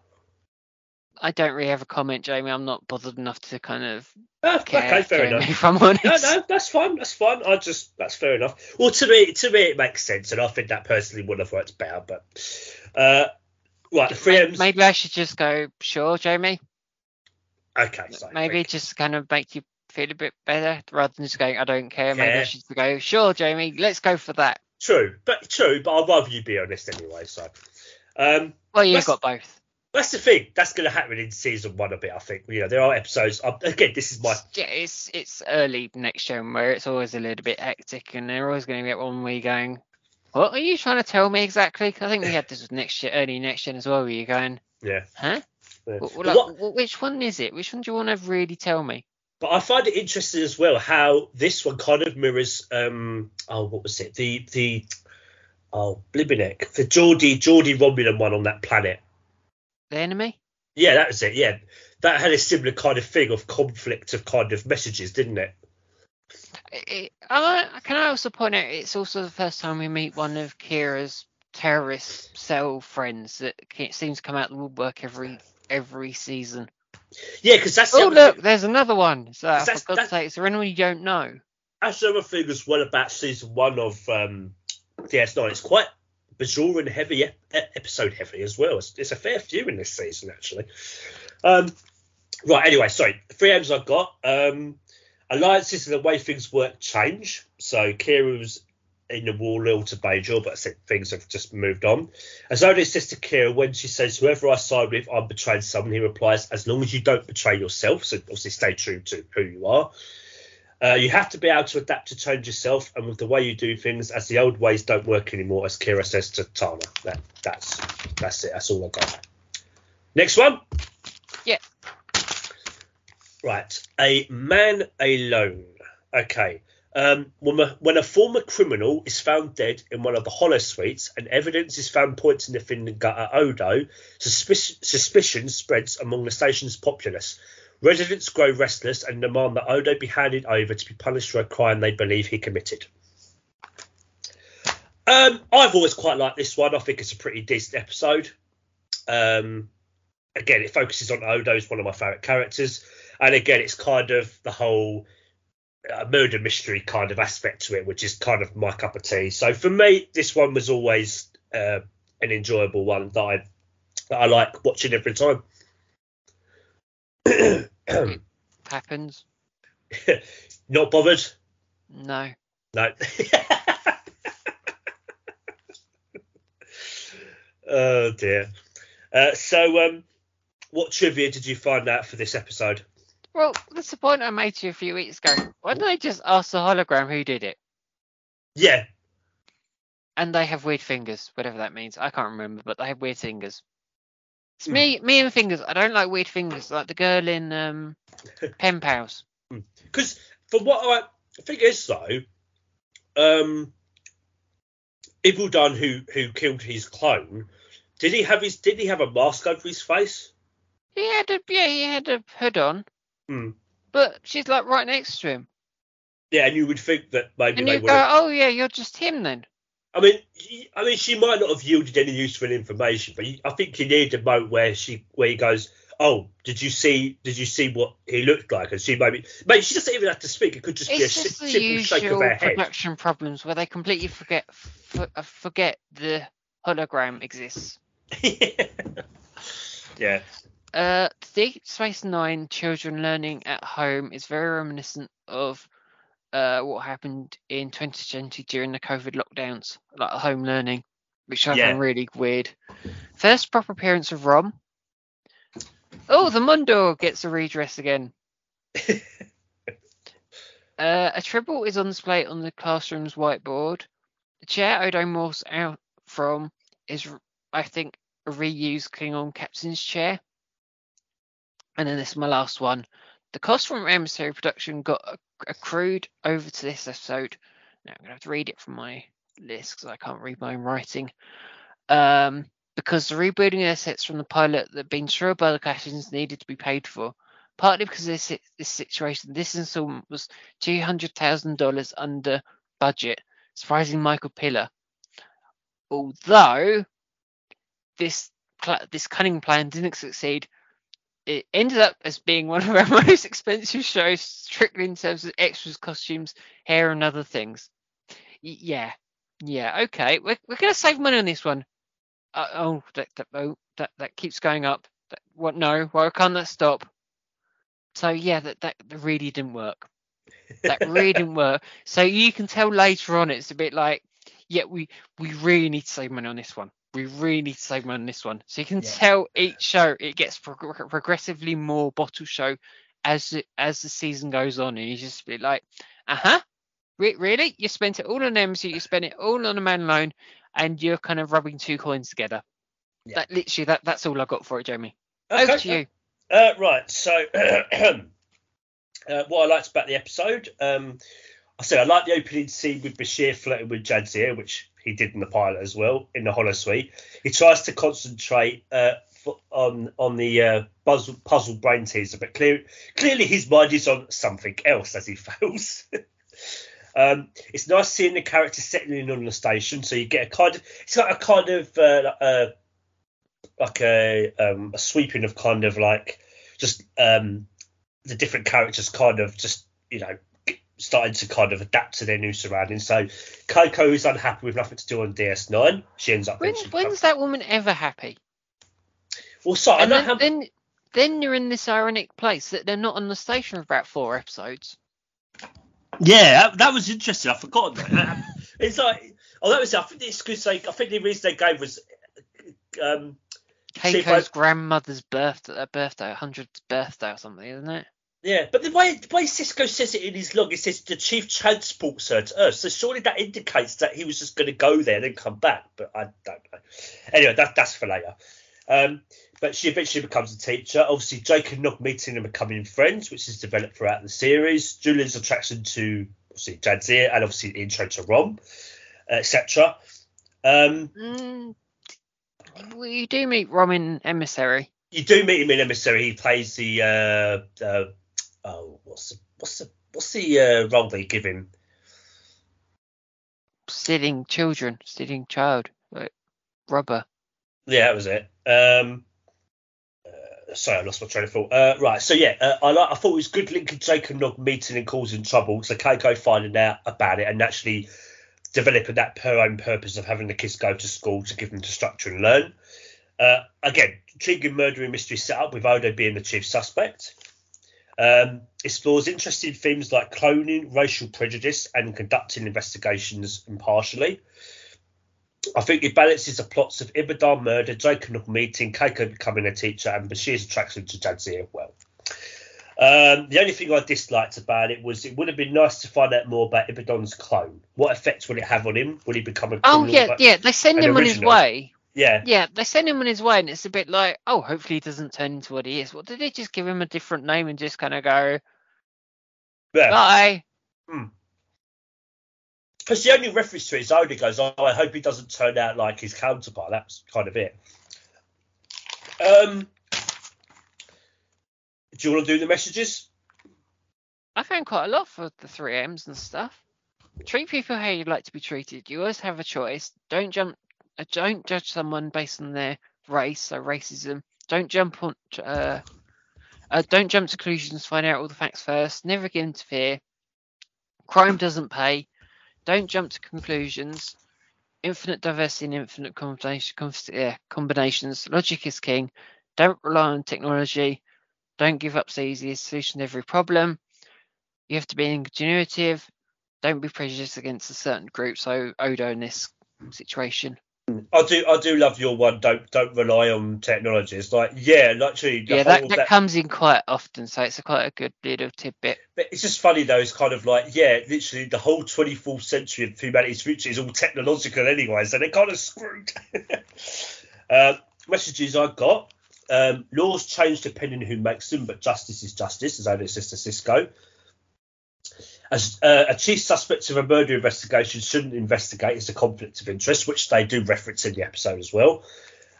I don't really have a comment, Jamie. I'm not bothered enough to kind of Ah, care. okay, fair Jamie, enough. If I'm honest. No, no, that's fine. That's fine. I just that's fair enough. Well, to me, to me, it makes sense, and I think that personally would have worked better. But uh, right, the three M's. Maybe I should just go, sure, Jamie. Okay, so Maybe just kind of make you feel a bit better rather than just going, I don't care. Maybe I should go, sure, Jamie, let's go for that. true, but true. But I'd rather you be honest anyway. So, um, Well, you've got both. That's the thing. That's going to happen in season one a bit. I think. You know, there are episodes. Um, again, this is my Yeah, it's it's early next gen where it's always a little bit hectic, and they're always going to get one where you're going, "What are you trying to tell me exactly?" 'Cause I think we had this with next year, early next gen as well, where you're going, yeah. "Huh? yeah. Like, what- which one is it? Which one do you want to really tell me?" But I find it interesting as well how this one kind of mirrors um oh what was it the the oh Blibinek the Geordi Geordi Romulan one on that planet The enemy? yeah that was it yeah that had a similar kind of thing of conflict of kind of messages didn't it It, I, can I also point out it's also the first time we meet one of Kira's terrorist cell friends that seems to come out of the woodwork every every season. yeah because that's Oh look, thing, there's another one. So That's- for that's- God's sake, is there anyone you don't know? that's the other thing as well about season one of um DS9 it's quite Bajoran heavy ep- e- episode heavy as well. It's, it's a fair few in this season actually. Um right anyway sorry. Three M's I've got. Um alliances and the way things work change. So Kira's in the war loyal to Bajor but things have just moved on. As only says to Kira when she says whoever I side with I'm betraying someone he replies as long as you don't betray yourself. So obviously stay true to who you are uh, you have to be able to adapt to change yourself and with the way you do things, as the old ways don't work anymore, as Kira says to Tana. That that's that's it. That's all I got. Next one. Yeah. Right. A man alone. Okay. Um, when, a, when a former criminal is found dead in one of the holosuites and evidence is found pointing the finger at Odo, suspicion, suspicion spreads among the station's populace. Residents grow restless and demand that Odo be handed over to be punished for a crime they believe he committed. Um, I've always quite liked this one. I think it's a pretty decent episode. Um, again, it focuses on Odo, who's one of my favourite characters, and again, it's kind of the whole uh, murder mystery kind of aspect to it, which is kind of my cup of tea. So for me, this one was always uh, an enjoyable one that I that I like watching every time. <clears throat> <coughs> Happens. <laughs> Not bothered. No. No. <laughs> oh dear. Uh, so, um, what trivia did you find out for this episode? Well, that's the point I made to you a few weeks ago. Why don't they just ask the hologram who did it? Yeah, And they have weird fingers, whatever that means. I can't remember, but they have weird fingers. It's Hmm. me, me and fingers. I don't like weird fingers, like the girl in um, <laughs> Pen Pals. because for what I the thing is though, um, Ibudan who who killed his clone, did he have his did he have a mask over his face? He had a yeah, he had a hood on, Hmm. but she's like right next to him, Yeah, and you would think that maybe and they would. go, oh yeah, you're just him then. I mean, he- I mean, she might not have yielded any useful information, but he- I think you need a moment where she, where he goes, "Oh, did you see? Did you see what he looked like?" And she maybe, maybe she doesn't even have to speak. It could just be a It's si- just the simple shake of her head. production problems where they completely forget uh, forget the hologram exists. <laughs> yeah, Uh, Deep Space Nine children learning at home is very reminiscent of uh, what happened in 2020 during the COVID lockdowns, like home learning, which I Yeah. found really weird. First proper appearance of Rom. Oh, the Mundo gets a redress again. <laughs> Uh, a tribble is on display on the classroom's whiteboard. The chair Odo morphs out from is, I think, a reused Klingon captain's chair. And then this is my last one. The cost from emissary production got acc- accrued over to this episode. Now I'm going to have to read it from my list because I can't read my own writing. Um, because the rebuilding assets from the pilot that had been destroyed by the Cardassians needed to be paid for. partly because this, this situation. This installment was $200,000 under budget, surprising Michael Piller. Although this this cunning plan didn't succeed, it ended up as being one of our <laughs> most expensive shows, strictly in terms of extras, costumes, hair, and other things. Y- yeah, yeah, okay, we're we're gonna save money on this one. Uh, oh, that, that oh that that keeps going up. That, what? No, why can't that stop? So yeah, that that really didn't work. That really didn't <laughs> work. So you can tell later on, it's a bit like, yeah, we we really need to save money on this one we really need to save money on this one. So you can yeah. tell each show it gets prog- progressively more bottle show as it, as the season goes on, and you just be like, uh huh, Re- really? You spent it all on MC, you spent it all on a man alone, and you're kind of rubbing two coins together. Yeah. That literally that that's all I got for it, Jamie. Okay. Over to you. Uh, right. So <clears throat> uh, what I liked about the episode, um, I said I like the opening scene with Bashir flirting with Jadzia, which he did in the pilot as well in the holosuite. He tries to concentrate uh, on on the uh, puzzle, puzzle brain teaser, but clear, clearly his mind is on something else as he <laughs> fails. um, it's nice seeing the character settling in on the station, so you get a kind of it's like a kind of uh, uh, like a um, a sweeping of kind of like just um, the different characters kind of just you know starting to kind of adapt to their new surroundings. So Keiko is unhappy with nothing to do on DS9. She ends up. When, when's that woman ever happy? Well, so I know then, how... then then you're in this ironic place that they're not on the station for about four episodes. Yeah, that, that was interesting. I forgot that. it's like, oh, that was. I think it's because they. I think the reason they gave was. Um, Keiko's grandmother's birthday, uh, birthday, 100th birthday or something, isn't it? Yeah, but the way the way Sisko says it in his log, it says the chief transports her to Earth. So surely that indicates that he was just going to go there and then come back. But I don't know. Anyway, that, that's for later. Um, but she eventually becomes a teacher. Obviously, Jake and Nog meeting and becoming friends, which is developed throughout the series. Julian's attraction to obviously Jadzia and obviously the intro to Rom, uh, etc. Um, mm, well, you do meet Rom in Emissary. You do meet him in Emissary. He plays the uh, uh, oh, what's the what's the what's the uh, role they give him? Stealing children, stealing child, like rubber. Yeah, that was it. Um, uh, sorry, I lost my train of thought. Uh, right, so yeah, uh, I like. I thought it was good Lincoln Jake and Nog meeting and causing trouble. So Keiko finding out about it and actually developing that per own purpose of having the kids go to school to give them the structure and learn. Uh, again, intriguing murdering mystery setup with Odo being the chief suspect. Um, explores interesting themes like cloning, racial prejudice, and conducting investigations impartially. I think it balances the plots of Ibudan murder, Jacob meeting, Keiko becoming a teacher, and Bashir's attraction to Jadzia well. Um, the only thing I disliked about it was it would have been nice to find out more about Ibudan's clone. What effect will it have on him? Will he become a Oh yeah, yeah. They send him on his way, yeah. Yeah, they send him on his way, and it's a bit like, oh, hopefully he doesn't turn into what he is. Well, did they just give him a different name and just kind of go, yeah. bye? Hmm. Because the only reference to it is only goes, oh, I hope he doesn't turn out like his counterpart. That's kind of it. Um, do you want to do the messages? I found quite a lot for the three M's and stuff. Treat people how you'd like to be treated. You always have a choice. Don't jump don't judge someone based on their race or racism. Don't jump on. Uh, uh, don't jump to conclusions. Find out all the facts first. Never interfere. Crime doesn't pay. Don't jump to conclusions. Infinite diversity and infinite combination, yeah, combinations. Logic is king. Don't rely on technology. Don't give up easy a solution to every problem. You have to be ingenuitive. Don't be prejudiced against a certain group. So Odo in this situation. I do, I do love your one. Don't, don't rely on technology. It's like, yeah, literally. Yeah, that, that, that, comes in quite often, so it's a quite a good little tidbit. But it's just funny though. It's kind of like, yeah, literally the whole 24th century of humanity's future is all technological anyway, so they're kind of screwed. <laughs> uh, messages I got. Um, laws change depending on who makes them, but justice is justice, as only Sister Sisko. Uh, a chief suspect of a murder investigation shouldn't investigate as a conflict of interest, which they do reference in the episode as well.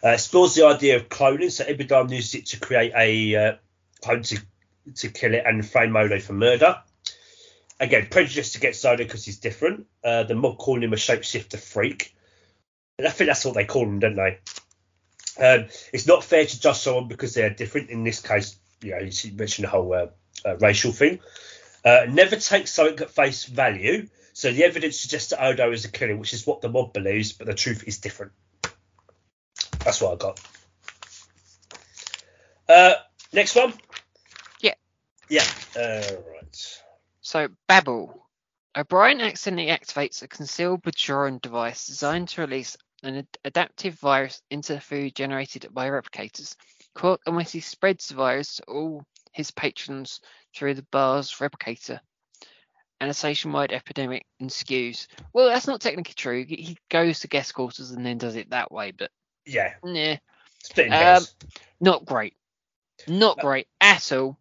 Uh, explores the idea of cloning, so Ibudan uses it to create a uh, clone to to kill it and frame Odo for murder. Again, prejudice against Odo because he's different. Uh, the mob call him a shapeshifter freak. And I think that's what they call him, don't they? Um, it's not fair to judge someone because they are different. In this case, you know, you mentioned the whole uh, uh, racial thing. Uh, never take something at face value. So the evidence suggests that Odo is a killer, which is what the mob believes, but the truth is different. That's what I got. Uh, next one. Yeah. Yeah. Uh, right. So, Babel. O'Brien accidentally activates a concealed Bajoran device designed to release an ad- adaptive virus into the food generated by replicators. Quark unwittingly spreads the virus to all his patrons through the bar's replicator, and a station-wide epidemic ensues. Well, that's not technically true. He goes to guest quarters and then does it that way, but Yeah. yeah, Um, not great. Not great at all.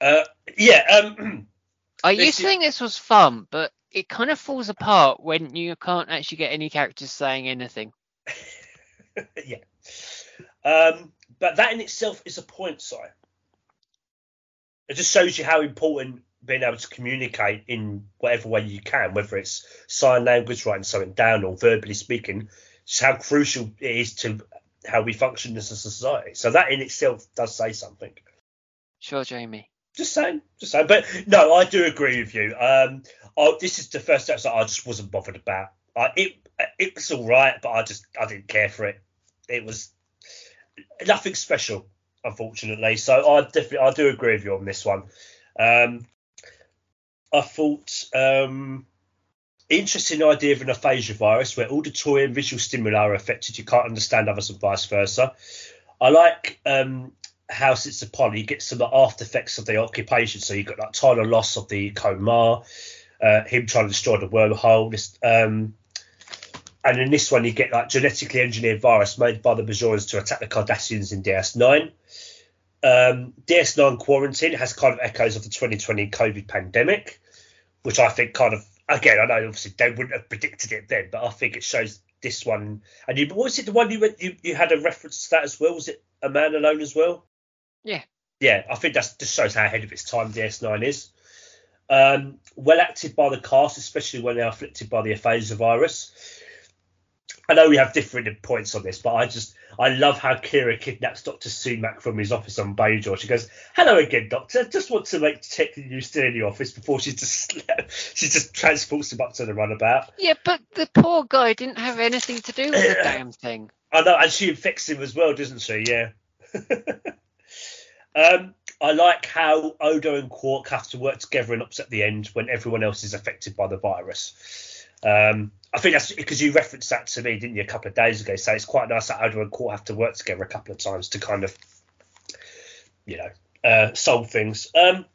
Uh, yeah. Um, <clears throat> I used to think this was fun, but it kind of falls apart when you can't actually get any characters saying anything. <laughs> yeah. Um, but that in itself is a point, Si. It just shows you how important being able to communicate in whatever way you can, whether it's sign language, writing something down, or verbally speaking, just how crucial it is to how we function as a society. So that in itself does say something. Sure, Jamie. Just saying, just saying. But no, I do agree with you. Um, oh, this is the first episode I just wasn't bothered about. I, it it was all right, but I just I didn't care for it. It was nothing special, unfortunately. So I definitely I do agree with you on this one. Um, I thought um, interesting idea of an aphasia virus where auditory and visual stimuli are affected. You can't understand others and vice versa. I like um, how since the poly you get some after effects of the occupation. So you've got like total loss of the Kohn-Ma, uh, him trying to destroy the wormhole. This, um, and in this one, you get like genetically engineered virus made by the Bajorans to attack the Cardassians in DS9. Um, DS9 quarantine has kind of echoes of the 2020 COVID pandemic, which I think kind of again I know obviously they wouldn't have predicted it then, but I think it shows this one. And you, was it the one you went you, you had a reference to that as well? Was it a man alone as well? Yeah. Yeah, I think that just shows how ahead of its time DS9 is. Um, well acted by the cast, especially when they're afflicted by the aphasia virus. I know we have different points on this, but I just I love how Kira kidnaps Doctor Surmak from his office on Bajor. She goes, "Hello again, Doctor. Just want to make check that you're still in the office before she just <laughs> she just transports him up to the runabout." Yeah, but the poor guy didn't have anything to do with the damn thing. I know, and she infects him as well, doesn't she? Yeah. <laughs> um, I like how Odo and Quark have to work together and upset the end when everyone else is affected by the virus. Um, I think that's because you referenced that to me, didn't you, a couple of days ago? So it's quite nice that Odo and Quark have to work together a couple of times to kind of, you know, uh, solve things. Um,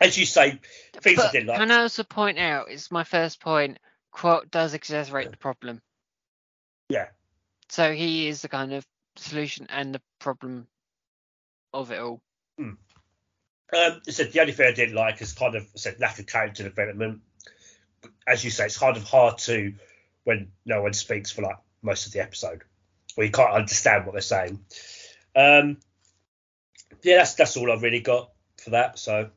as you say, things I didn't like. can I also point out, it's my first point, Quark does exaggerate the problem. Yeah. So he is the kind of solution and the problem of it all. Um, I said the only thing I didn't like is kind of said lack of character development. As you say, it's kind of hard to when no one speaks for like most of the episode, or you can't understand what they're saying. Um, yeah, that's that's all I've really got for that. So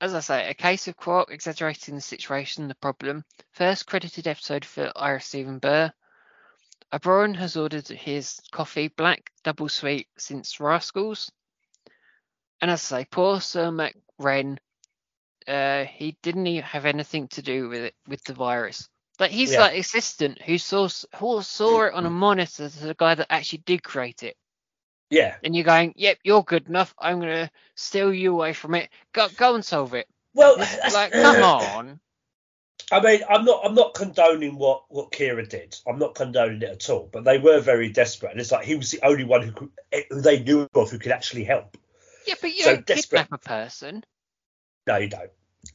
As I say, a case of Quark exaggerating the situation, the problem. First credited episode for Ira Steven Behr. O'Brien has ordered his coffee black double sweet since Rascals. And as I say, poor Surmak MacRen, uh, he didn't even have anything to do with it with the virus. Like he's Yeah. like assistant who saw who saw it on a monitor to the guy that actually did create it. yeah, And you're going, yep, you're good enough. I'm gonna steal you away from it. Go go and solve it. well, like, come <clears throat> on. I mean, I'm not I'm not condoning what what Kira did. I'm not condoning it at all. But they were very desperate, and it's like he was the only one who could, who they knew of who could actually help. Yeah, but you So don't desperate. kidnap a person. No, you don't.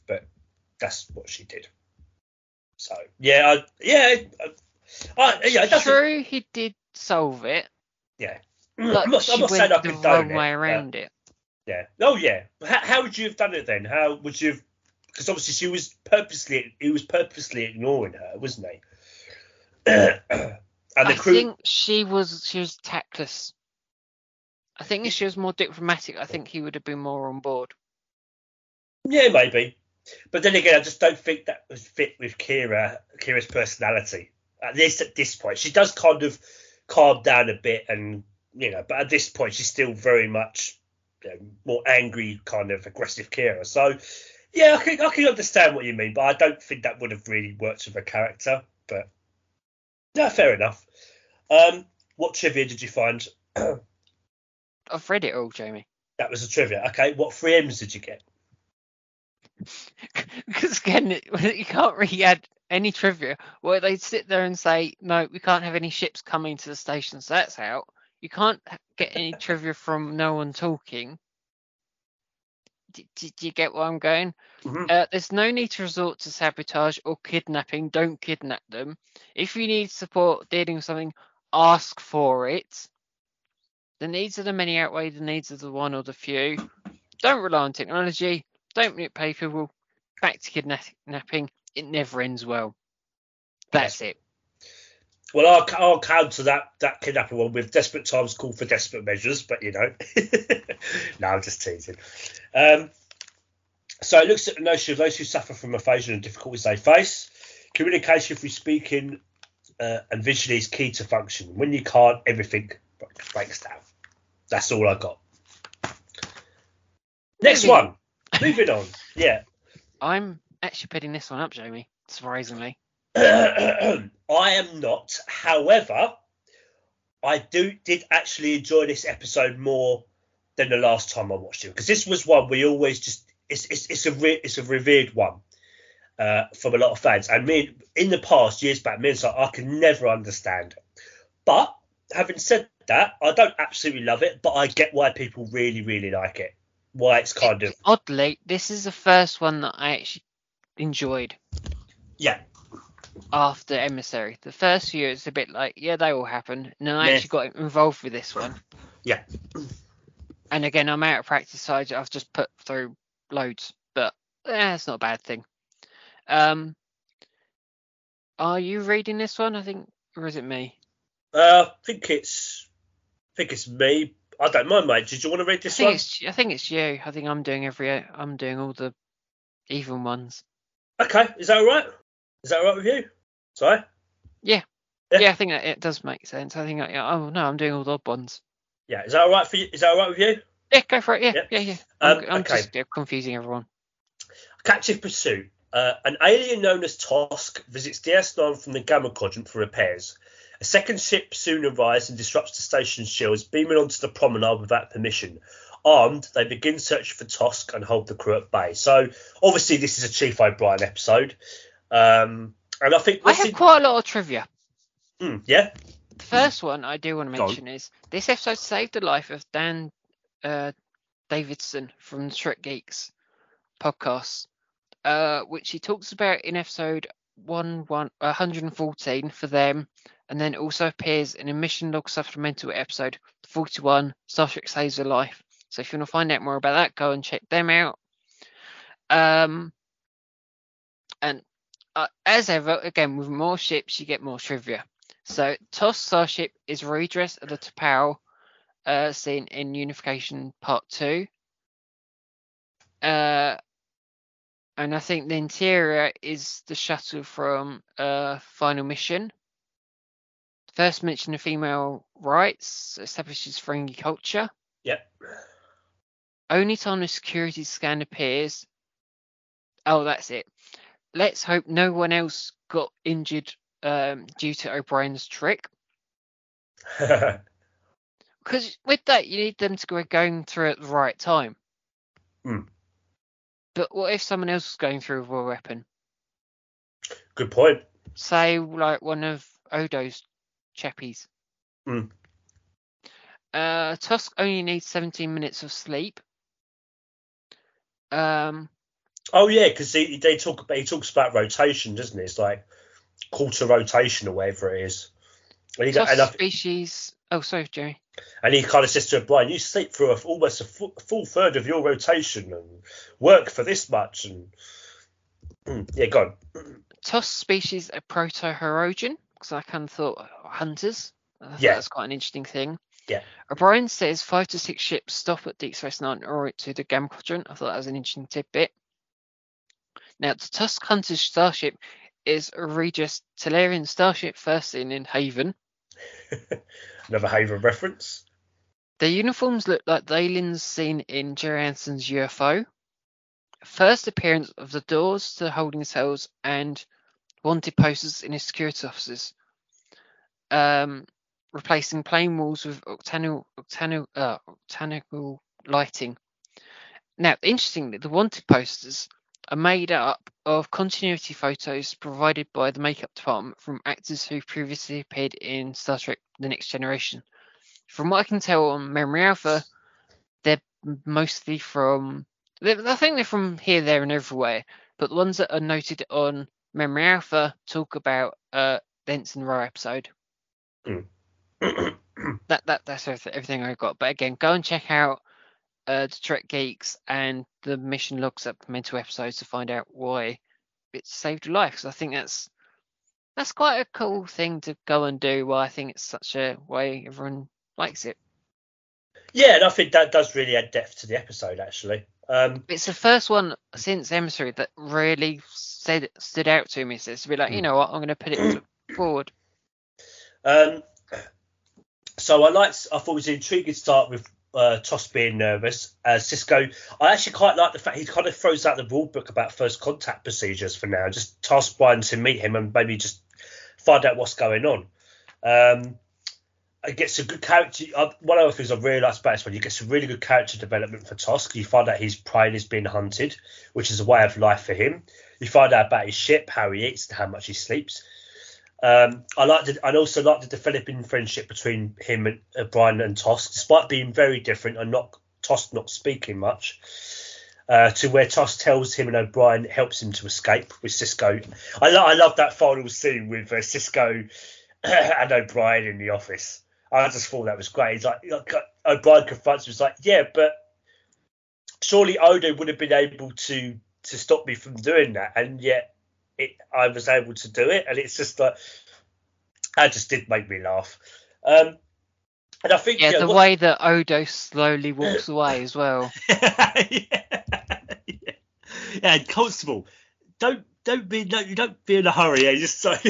But that's what she did. So yeah, I, yeah, I, I, yeah. It. True, he did solve it, Yeah. but I'm not, she I'm not went saying I the wrong it. way but- around it. yeah. Oh yeah. How, how would you have done it then? How would you? have Because obviously she was purposely he was purposely ignoring her, wasn't he? <clears throat> and the crew. I think she was she was tactless. I think if she was more diplomatic, I think he would have been more on board. Yeah, maybe. But then again, I just don't think that was fit with Kira, Kira's personality. At least at this point, she does kind of calm down a bit, and you know, but at this point, she's still very much you know, more angry, kind of aggressive Kira. So, yeah, I can, I can understand what you mean, but I don't think that would have really worked with her character. But yeah, fair enough. Um, what trivia did you find? <clears throat> I've read it all, Jamie. That was a trivia. Okay, what three M's did you get? Because again, <laughs> you can't really add any trivia where they'd sit there and say, no, we can't have any ships coming to the station, so that's out. You can't get any <laughs> trivia from no one talking. Do, do, do you get where I'm going? Mm-hmm. Uh, there's no need to resort to sabotage or kidnapping. Don't kidnap them. If you need support dealing with something, ask for it. The needs of the many outweigh the needs of the one or the few. Don't rely on technology. Don't manipulate people. Back to kidnapping. It never ends well. That's it. Well, I'll, I'll counter that that kidnapping one with desperate times call for desperate measures, but you know, <laughs> no, I'm just teasing. Um, so it looks at the notion of those who suffer from aphasia and difficulties they face. Communication through speaking uh, and visually is key to function. When you can't, everything breaks down. That's all I got. Next one. Moving on. Yeah. I'm actually putting this one up, Jamie. Surprisingly. <clears throat> I am not. However, I do did actually enjoy this episode more than the last time I watched it because this was one we always just it's it's, it's a re, it's a revered one uh, from a lot of fans. And me in the past years back, me and so I could never understand. But having said that, I don't absolutely love it, but I get why people really really like it. Why it's kind of Oddly, this is the first one that I actually enjoyed yeah after Emissary. The first few, it's a bit like, yeah, they all happen. And then I Yeah. actually got involved with this one. yeah And again, I'm out of practice, so I've just put through loads, but eh, it's not a bad thing. Um, are you reading this one? I think, or is it me? Uh, I think it's I think it's me. I don't mind, mate. Did you want to read this think one? it's I think it's you. I think I'm doing every I'm doing all the even ones. Okay, is that all right? Is that all right with you? Sorry. Yeah. Yeah. Yeah, I think that it does make sense. I think I, oh no, I'm doing all the odd ones. Yeah, is that all right for you? Is that all right with you? Yeah, go for it. Yeah, Yeah. yeah, yeah. I'm, Um, I'm okay. just confusing everyone. Captive Pursuit. Uh, an alien known as Tosk visits DS9 from the Gamma Quadrant for repairs. A second ship soon arrives and disrupts the station's shields, beaming onto the promenade without permission. Armed, they begin searching for Tosk and hold the crew at bay. So, obviously, this is a Chief O'Brien episode. Um, and I think I have in- quite a lot of trivia. Hmm, yeah, The first one I do want to mention is this episode saved the life of Dan uh, Davidson from the Trek Geeks podcast, uh, which he talks about in episode one one 114 for them, and then also appears in a mission log supplemental episode 41. Star Trek saves a life. So if you want to find out more about that, go and check them out. Um, and uh, as ever, again with more ships, you get more trivia. So TOS Starship is redress of the T'Pau, uh, seen in Unification Part Two. Uh, and I think the interior is the shuttle from uh, Final Mission. First mention of female rights establishes friendly culture. Yep. Only time the security scan appears. Oh, that's it. Let's hope no one else got injured um, due to O'Brien's trick. <laughs> Because with that, you need them to be going through at the right time. Hmm. But what if someone else was going through with a weapon? Good point. Say, like one of Odo's chappies. Hmm. Uh, Tosk only needs 17 minutes of sleep. Um, Oh yeah, because they talk he talks about rotation, doesn't he? It's like quarter rotation or whatever it is. And he, Tosk and, I, species. Oh, sorry, Jerry. And he kind of says to Brian, "You sleep through a, almost a full, full third of your rotation and work for this much." And <clears throat> yeah, go on. Tosk species are proto-Hirogen because I kind of thought oh, hunters. I Yeah. that's quite an interesting thing. Yeah. Uh, O'Brien says five to six ships stop at Deep Space Nine or to the Gamma Quadrant. I thought that was an interesting tidbit. Now, the Tosk Hunter's starship is a Regis Tarellian starship first seen in Haven. <laughs> Another Haven reference. The uniforms look like the aliens seen in Gerry Anderson's UFO. First appearance of the doors to holding cells and wanted posters in his security offices. Um, replacing plain walls with uh, octagonal lighting. Now, interestingly, the wanted posters are made up of continuity photos provided by the makeup department from actors who previously appeared in Star Trek The Next Generation. From what I can tell on Memory Alpha, they're mostly from, I think they're from here, there, and everywhere, but the ones that are noted on Memory Alpha talk about uh, the Ensign Ro episode. Mm. that that that's everything I got. But again, go and check out uh, the Trek Geeks and the Mission Log supplemental episodes to find out why it saved your life. Because I think that's that's quite a cool thing to go and do. Why I think it's such a way everyone likes it. Yeah, and I think that does really add depth to the episode. Actually, um, it's the first one since Emissary that really said stood out to me. So it's to be like, you know what, I'm going to put it forward. Um, so I liked. I thought it was an intriguing start with uh, Tosk being nervous. Uh, Sisko, I actually quite like the fact he kind of throws out the rule book about first contact procedures for now. Just task Brian to meet him and maybe just find out what's going on. Um, it gets a good character. Uh, one of the things I really like about this one, you get some really good character development for Tosk. You find out his pride is being hunted, which is a way of life for him. You find out about his ship, how he eats, and how much he sleeps. Um, I liked it. I also liked the developing friendship between him and uh, Brian and Tosk, despite being very different and not Tosk not speaking much. Uh, to where Tosk tells him and O'Brien helps him to escape with Sisko. I, lo- I love that final scene with uh, Sisko <clears throat> and O'Brien in the office. I just thought that was great. He's like, like O'Brien confronts him. He's like, yeah, but surely Odo would have been able to to stop me from doing that, and yet it, I was able to do it, and it's just like that just did make me laugh. Um, and I think yeah, know, the what, way that Odo slowly walks away as well. <laughs> yeah, yeah. yeah, Constable, don't don't be no, you don't be in a hurry. Yeah, just so <laughs>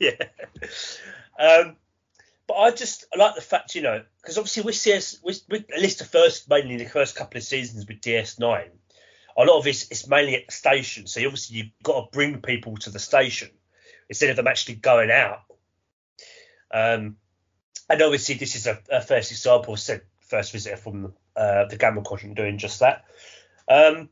yeah. Um, but I just I like the fact you know because obviously we see us we, we at least the first mainly the first couple of seasons with DS9 a lot of it's mainly at the station. So obviously you've got to bring people to the station instead of them actually going out. Um, and obviously this is a, a first example, said first visitor from uh, the Gamma Quadrant doing just that. Um,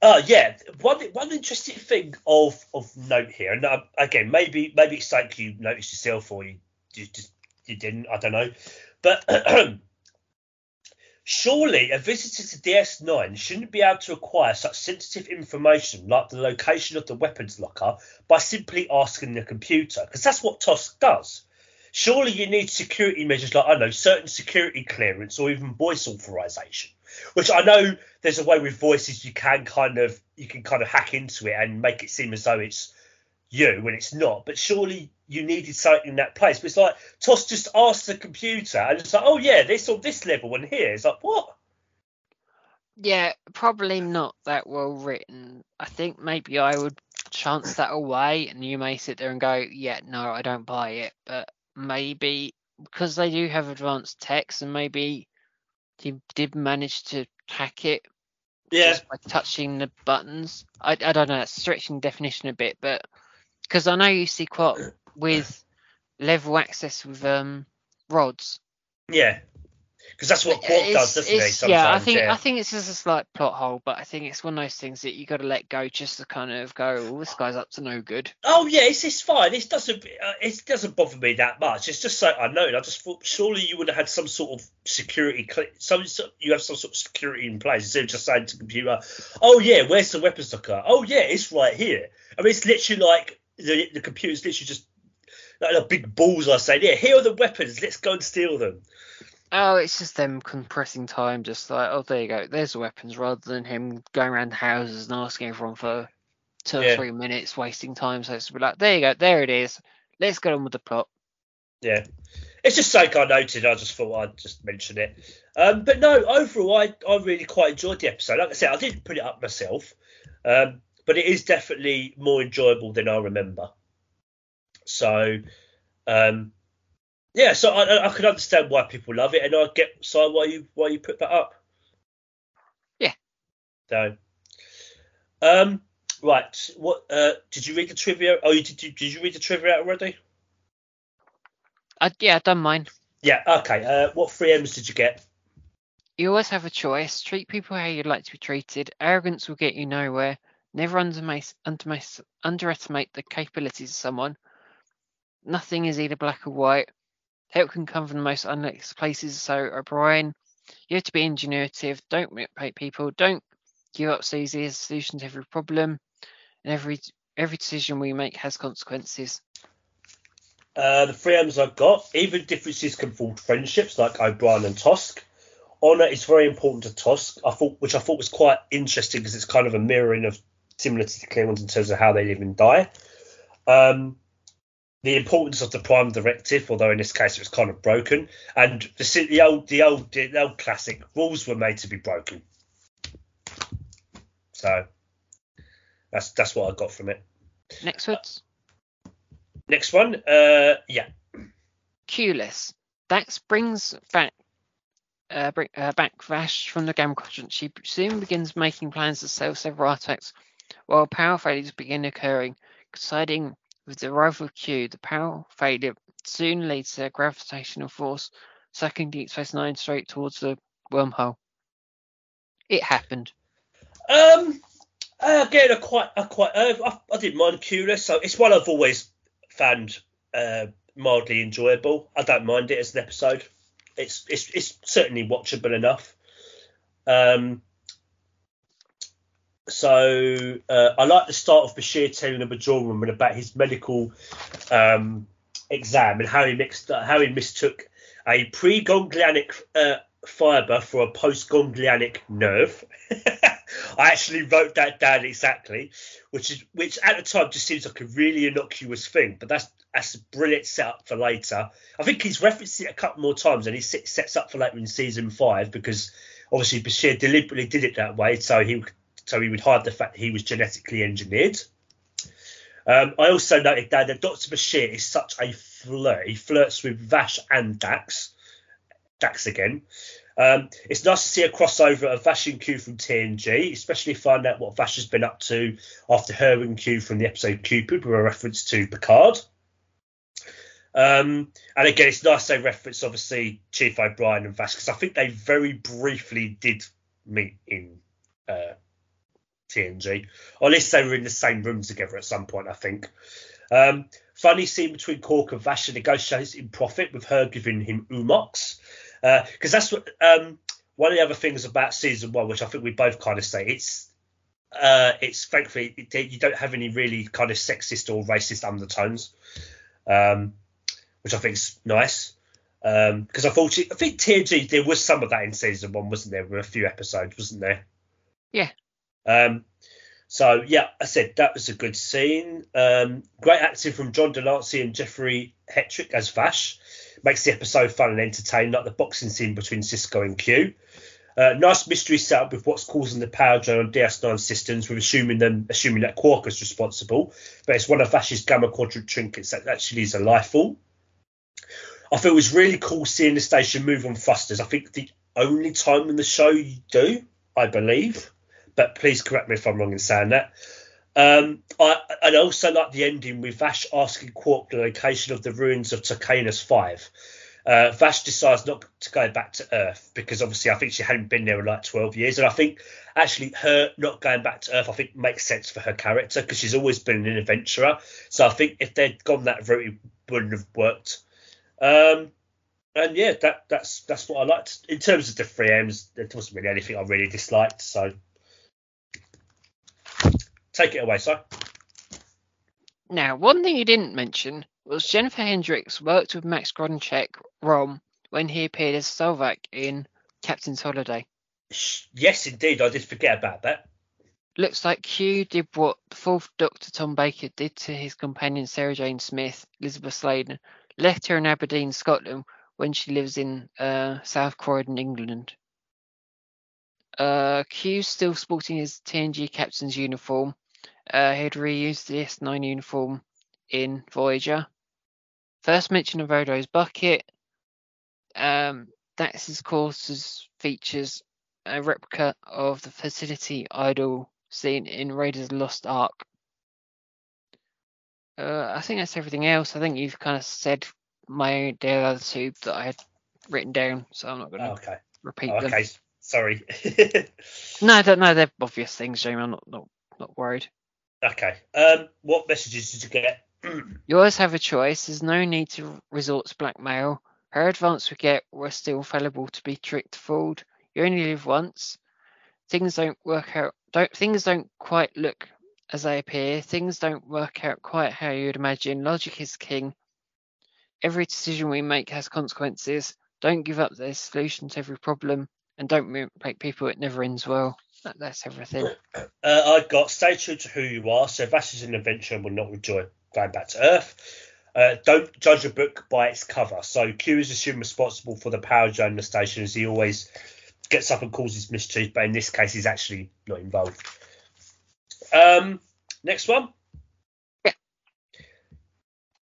uh, yeah, one one interesting thing of of note here, and uh, again, maybe maybe it's like you noticed yourself or you, you just you didn't, I don't know, but <clears throat> Surely a visitor to DS9 shouldn't be able to acquire such sensitive information like the location of the weapons locker by simply asking the computer, because that's what Tosk does. Surely you need security measures like, I know, certain security clearance or even voice authorization, which I know there's a way with voices you can kind of you can kind of hack into it and make it seem as though it's you when it's not. But surely you needed something in that place. But it's like Tosk just asked the computer and it's like, oh yeah, this on this level and here. It's like what? Yeah, probably not that well written. I think maybe I would chance that away and you may sit there and go, Yeah, no, I don't buy it. But maybe because they do have advanced text and maybe he did manage to hack it yeah. just by touching the buttons. I, I don't know, that's stretching definition a bit, but because I know you see quite <coughs> with level access with um rods. Yeah, because that's what Quark does, doesn't he? Sometimes, yeah, I think yeah. I think it's just a slight plot hole, but I think it's one of those things that you got to let go just to kind of go, oh, this guy's up to no good. Oh yeah, it's, it's fine. It doesn't uh, it doesn't bother me that much. It's just so I know. I just thought surely you would have had some sort of security, some you have some sort of security in place instead of just saying to the computer, oh yeah, where's the weapons locker? Oh yeah, it's right here. I mean, it's literally like the, the computer's literally just like a big balls I say, yeah, here are the weapons, let's go and steal them. Oh, it's just them compressing time, just like, oh, there you go, there's the weapons, rather than him going around the houses and asking everyone for two or yeah. three minutes, wasting time. So it's like, there you go, there it is. Let's get on with the plot. Yeah. it's just something I noted. I just thought I'd just mention it. Um, but no, overall, I, I really quite enjoyed the episode. Like I said, I didn't put it up myself, um, but it is definitely more enjoyable than I remember. So, um, yeah, so I, I can understand why people love it, and I get so why you why you put that up. Yeah. So, um, right. What uh, did you read the trivia? Oh, you, did you did you read the trivia already? I, yeah, I done mine. Yeah. Okay. Uh, what three M's did you get? You always have a choice. Treat people how you'd like to be treated. Arrogance will get you nowhere. Never underestimate, the capabilities of someone. Nothing is either black or white. Help can come from the most unlikely places. So, O'Brien, you have to be ingenuitive. Don't manipulate people. Don't give up so easy as a solution to every problem. And every every decision we make has consequences. Uh, the three M's I've got. Even differences can form friendships, like O'Brien and Tosk. Honor is very important to Tosk. I thought, which I thought was quite interesting because it's kind of a mirroring of similar to the Klingons in terms of how they live and die. Um, the importance of the Prime Directive, although in this case it was kind of broken, and the, the old, the old, the old classic rules were made to be broken. So that's that's what I got from it. Next words. Next one, uh, yeah. Q-less. Dax brings back uh, bring, uh, back Vash from the Gamma Quadrant. She soon begins making plans to sell several artifacts, while power failures begin occurring. Coinciding with the arrival of Q, the power failure soon leads to a gravitational force sucking Deep Space Nine straight towards the wormhole. It happened. Um, again, I quite, I quite, uh, I, I didn't mind Q-less. So it's one I've always found uh, mildly enjoyable. I don't mind it as an episode. It's it's it's certainly watchable enough. Um, so uh, I like the start of Bashir telling the Bajoran woman about his medical um, exam and how he mixed how he mistook a pre-ganglionic uh, fiber for a post-ganglionic nerve. <laughs> I actually wrote that down exactly, which is which at the time just seems like a really innocuous thing, but that's that's a brilliant setup for later. I think he's referenced it a couple more times, and he sets up for later in season five because obviously Bashir deliberately did it that way, so he so he would hide the fact that he was genetically engineered. Um, I also noted that the Dr. Bashir is such a flirt. He flirts with Vash and Dax. Dax again. Um, it's nice to see a crossover of Vash and Q from TNG, especially find out what Vash has been up to after her and Q from the episode Qpid were a reference to Picard. Um, and again, it's nice they reference obviously Chief O'Brien and Vash because I think they very briefly did meet in uh, TNG, or at least they were in the same room together at some point. I think. Um, funny scene between Quark and Vash negotiating profit with her giving him Umox because uh, that's what um, one of the other things about season one, which I think we both kind of say it's uh, it's thankfully it, you don't have any really kind of sexist or racist undertones, um, which I think is nice. Because um, I thought I think TNG there was some of that in season one, wasn't there? With a few episodes, wasn't there? Yeah. Um, so yeah, I said that was a good scene. Um, great acting from John de Lancie and Jeffrey Hetrick as Vash makes the episode fun and entertaining, like the boxing scene between Sisko and Q. Uh, nice mystery setup with what's causing the power drain on DS9 systems, with assuming them assuming that Quark is responsible, but it's one of Vash's gamma quadrant trinkets that actually is a life form. I thought it was really cool seeing the station move on thrusters. I think the only time in the show you do, I believe, but please correct me if I'm wrong in saying that. Um, I, and also like the ending with Vash asking Quark the location of the ruins of Turkanus 5. Uh, Vash decides not to go back to Earth because obviously I think she hadn't been there in like 12 years. And I think actually her not going back to Earth, I think makes sense for her character because she's always been an adventurer. So I think if they'd gone that route, it wouldn't have worked. Um, and yeah, that that's that's what I liked. In terms of the three M's, there wasn't really anything I really disliked. So Take it away, sir. Now, one thing you didn't mention was Jennifer Hendricks worked with Max Grodénchik, Rom, when he appeared as Sovak in Captain's Holiday. Yes, indeed. I did forget about that. Looks like Q did what the fourth Doctor Tom Baker did to his companion Sarah Jane Smith, Elizabeth Sladen, left her in Aberdeen, Scotland, when she lives in uh, South Croydon, England. Uh, Q's still sporting his TNG captain's uniform. Uh, he'd reused the S9 uniform in Voyager. First mention of Odo's bucket. Um, Dax's quarters features a replica of the facility idol seen in Raiders Lost Ark. Uh, I think that's everything else. I think you've kind of said my the other two that I had written down, so I'm not going to Okay. repeat Oh, them. okay. Sorry. <laughs> No, no. They're obvious things, Jamie. I'm not not, not worried. Okay. Um, what messages did you get? <clears throat> You always have a choice. There's no need to resort to blackmail. Her advance we get were still fallible to be tricked, fooled. You only live once. Things don't work out. Don't things don't quite look as they appear. Things don't work out quite how you'd imagine. Logic is king. Every decision we make has consequences. Don't give up the solution to every problem, and don't make people. It never ends well. That, that's everything. <coughs> Uh, I got stay true to who you are. So Vash is an adventure and will not enjoy going back to Earth. Uh, don't judge a book by its cover. So Q is assumed responsible for the power drone in the station as he always gets up and causes mischief, but in this case he's actually not involved. Um, next one. Yeah.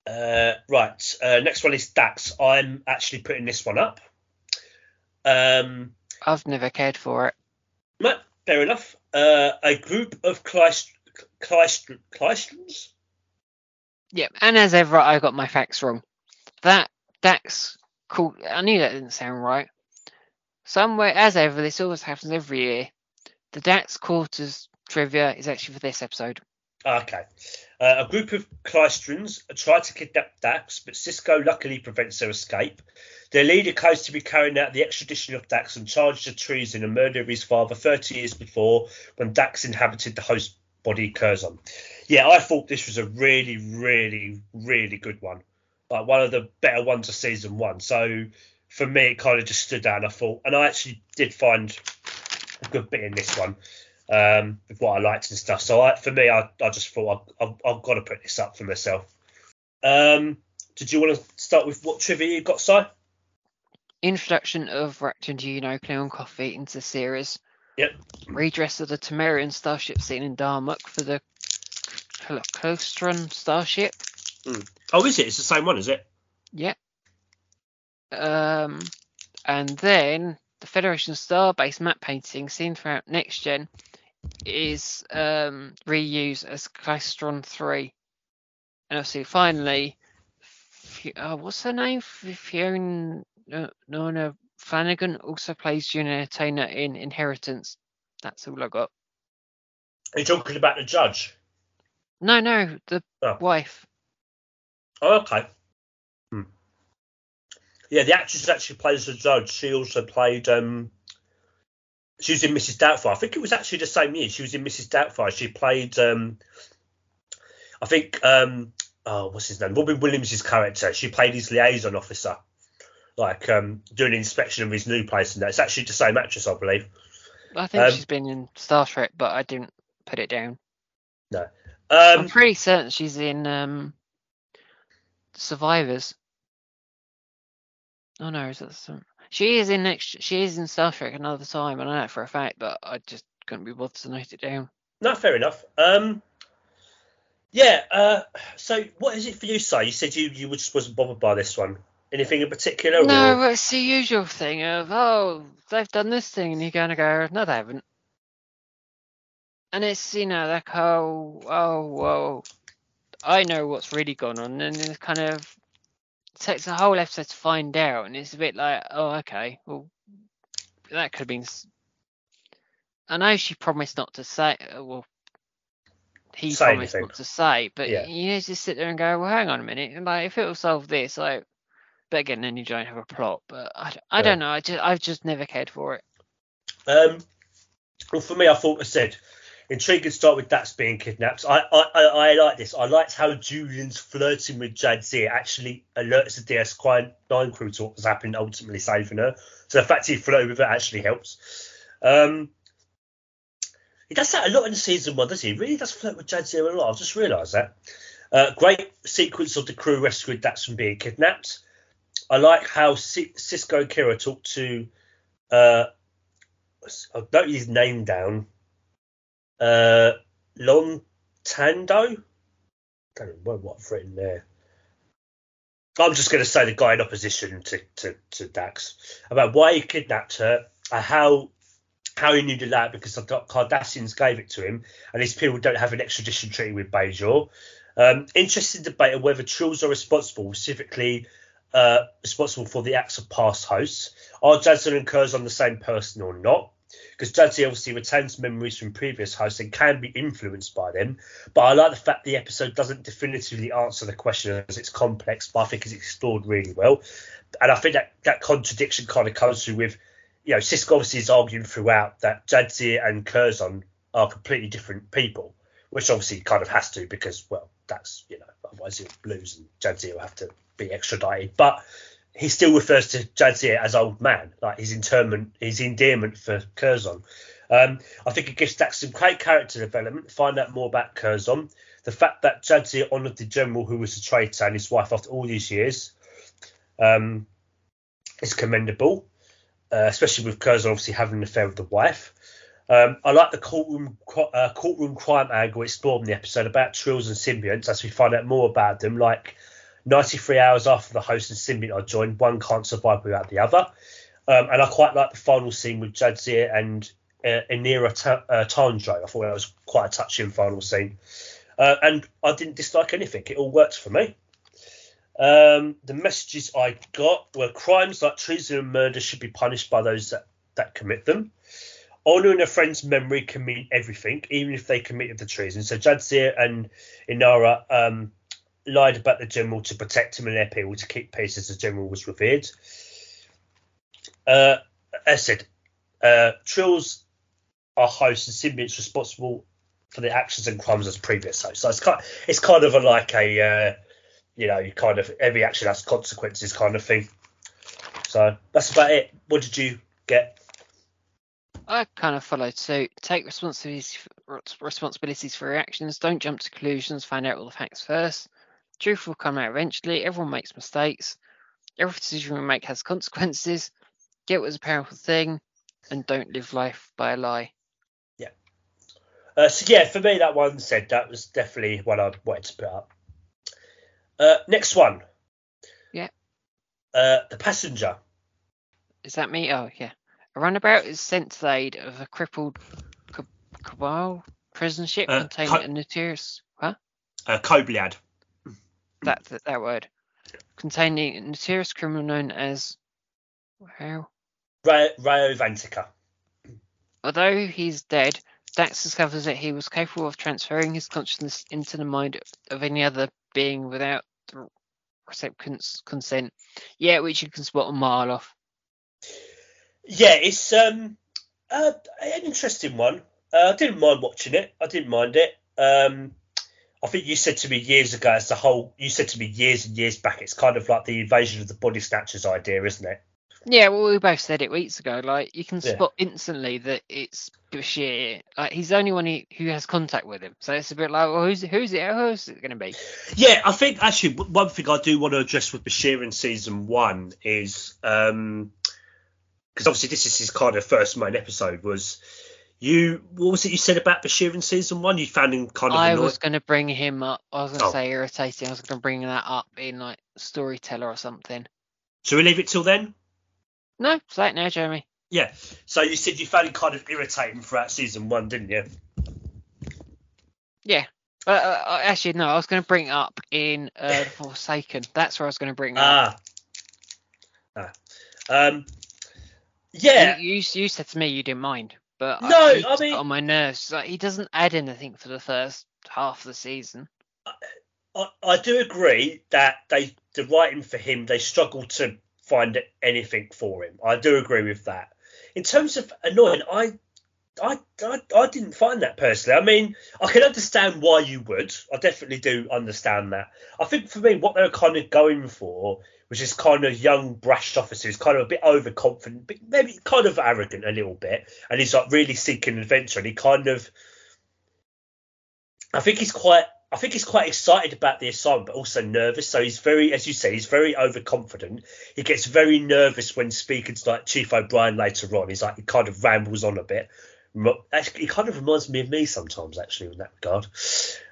Uh, right. Uh, next one is Dax. I'm actually putting this one up. Um, I've never cared for it. Fair enough. Uh, a group of Clyst- Klaestrons? Yep, and as ever, I got my facts wrong. That Dax cool. I knew that didn't sound right. Somewhere, as ever, this always happens every year. The Dax quarters trivia is actually for this episode. Okay. Uh, a group of Klaestrons try to kidnap Dax, but Sisko luckily prevents their escape. Their leader claims to be carrying out the extradition of Dax and charged of treason and murder of his father 30 years before when Dax inhabited the host body Curzon. Yeah, I thought this was a really, really, really good one. Like one of the better ones of season one. So for me, it kind of just stood out. I thought, and I actually did find a good bit in this one um, with what I liked and stuff. So I, for me, I, I just thought I, I've, I've got to put this up for myself. Um, did you want to start with what trivia you got, Si? Introduction of Raptor and Juno, Klingon Coffee into the series. Yep. Redress of the Tamarian starship seen in Darmok for the Klaestron starship. Oh, is it? It's the same one, is it? Yep. Um, and then the Federation Starbase map painting seen throughout Next Gen is um, reused as Klaestron 3. And obviously, finally, Fi- uh, what's her name? Fi- Fiona Nona Flanagan also plays Juliana Tainer in Inheritance. That's all I got. Are you talking about the judge? No, no, the Oh. wife. Oh, okay. Hmm. Yeah, the actress actually plays the judge. She also played. Um, she was in Mrs. Doubtfire. I think it was actually the same year. She was in Mrs. Doubtfire. She played. Um, I think. Um, oh, what's his name? Robin Williams' character. She played his liaison officer, like um, doing an inspection of his new place, and that. It's actually the same actress, I believe. I think Um, she's been in Star Trek, but I didn't put it down. No. Um, I'm pretty certain she's in um, Survivors. Oh no, is that some? She is in next. She is in Star Trek another time. and I know for a fact, but I just couldn't be bothered to note it down. No, fair enough. Um, yeah. Uh, so, what is it for you, Si? You said you you just wasn't bothered by this one. Anything in particular? No, or- it's the usual thing of oh they've done this thing, and you're gonna go no they haven't. And it's you know like oh oh whoa, I know what's really gone on, and it kind of takes a whole episode to find out, and it's a bit like oh okay, well that could have been. I know she promised not to say. uh, Well, he Say promised anything. not to say, but Yeah. you need to sit there and go, well, hang on a minute, and like if it will solve this, like but again, then you don't have a plot. But I, Yeah. don't know. I just I've just never cared for it. Um, well, for me, I thought I said intrigue intriguing start with Dax being kidnapped. I, I, I, I like this. I liked how Julian's flirting with Jadzia actually alerts the DS9 crew to what's happening, ultimately saving her. So the fact he flirted with her actually helps. Um, he does that a lot in season one, does he? He really does flirt with Jadzia a lot. I've just realised that. Uh, great sequence of the crew rescuing Dax from being kidnapped. I like how C- and Kira talked to. Uh, I don't his name down. Uh, Lon Tando. Don't know what I've written there. I'm just going to say the guy in opposition to, to, to Dax about why he kidnapped her and how how he knew that because the Cardassians gave it to him and these people don't have an extradition treaty with Bajor. Um, interesting debate on whether Trills are responsible, specifically uh, responsible for the acts of past hosts. Are Jadzia and Curzon the same person or not? because Jadzia obviously retains memories from previous hosts and can be influenced by them. But I like the fact the episode doesn't definitively answer the question as it's complex, but I think it's explored really well. And I think that that contradiction kind of comes through with, you know, Sisko obviously is arguing throughout that Jadzia and Curzon are completely different people, which obviously kind of has to because, well, that's, you know, otherwise he'll lose and Jadzia will have to be extradited. But he still refers to Jadzia as old man, like his interment, his endearment for Curzon. Um, I think it gives Dax some great character development. Find out more about Curzon. The fact that Jadzia honoured the general who was a traitor and his wife after all these years um, is commendable, uh, especially with Curzon obviously having an affair with the wife. Um, I like the courtroom uh, courtroom crime angle explored in the episode about trills and symbionts as we find out more about them, like 93 hours after the host and symbiont are joined, one can't survive without the other. Um, and I quite like the final scene with Jadzia and uh, Enina Ta- uh. I thought that was quite a touching final scene. Uh, and I didn't dislike anything. It all worked for me. Um, the messages I got were crimes like treason and murder should be punished by those that, that commit them. Honouring a friend's memory can mean everything, even if they committed the treason. So Jadzia and Enina um, lied about the general to protect him and their people to keep peace as the general was revered. Uh, as said, uh, Trills are hosts and symbionts responsible for the actions and crimes as previous hosts. So it's kind, it's kind of a, like a, uh, you know, kind of every action has consequences kind of thing. So that's about it. What did you get? I kind of followed suit. Take responsibilities responsibilities for your actions. Don't jump to conclusions. Find out all the facts first. Truth will come out eventually. Everyone makes mistakes. Every decision we make has consequences. Guilt is a powerful thing, and don't live life by a lie. Yeah. Uh, so yeah, for me, that one said that was definitely what I wanted to put up. Uh, next one. Yeah. Uh, the passenger. Is that me? Oh yeah. A runabout is sent to the aid of a crippled cabal prison ship uh, containing co- a notorious. Huh? Uh, Kobliad that, that, that word, containing a notorious criminal known as how Rao Vantika. Although he's dead, Dax discovers that he was capable of transferring his consciousness into the mind of any other being without the consent. Yeah, which you can spot a mile off. Yeah, it's um uh, an interesting one. Uh, I didn't mind watching it. I didn't mind it. Um, I think you said to me years ago, it's the whole. You said to me years and years back, it's kind of like the invasion of the body snatchers idea, isn't it? Yeah, well, we both said it weeks ago. Like you can spot yeah. instantly that it's Bashir. Like he's the only one he, who has contact with him, so it's a bit like, well, who's who's it? Who's it going to be? Yeah, I think actually one thing I do want to address with Bashir in season one is um because obviously this is his kind of first main episode was you what was it you said about Bashir in season one? You found him kind of. I annoying. was going to bring him up. I was going to oh. say irritating. I was going to bring that up in like storyteller or something. Should we leave it till then? No, say it now, Jeremy. Yeah. So you said you found him kind of irritating throughout season one, didn't you? Yeah. Uh, uh, actually, no. I was going to bring it up in uh, Forsaken. That's where I was going to bring it ah. up. Ah. Um. Yeah. You, you, you said to me you didn't mind but no, I, I mean on my nerves. Like he doesn't add anything for the first half of the season. I, I do agree that they the writing for him they struggle to find anything for him. I do agree with that. In terms of annoying, I I, I, I didn't find that personally. I mean, I can understand why you would. I definitely do understand that. I think for me, what they were kind of going for which is kind of young, brash officer who's kind of a bit overconfident, but maybe kind of arrogant a little bit, and he's like really seeking adventure. And he kind of, I think he's quite I think he's quite excited about the assignment, but also nervous. So he's very, as you say, he's very overconfident. He gets very nervous when speaking to like Chief O'Brien later on. He's like he kind of rambles on a bit. Actually, he kind of reminds me of me sometimes, actually, in that regard.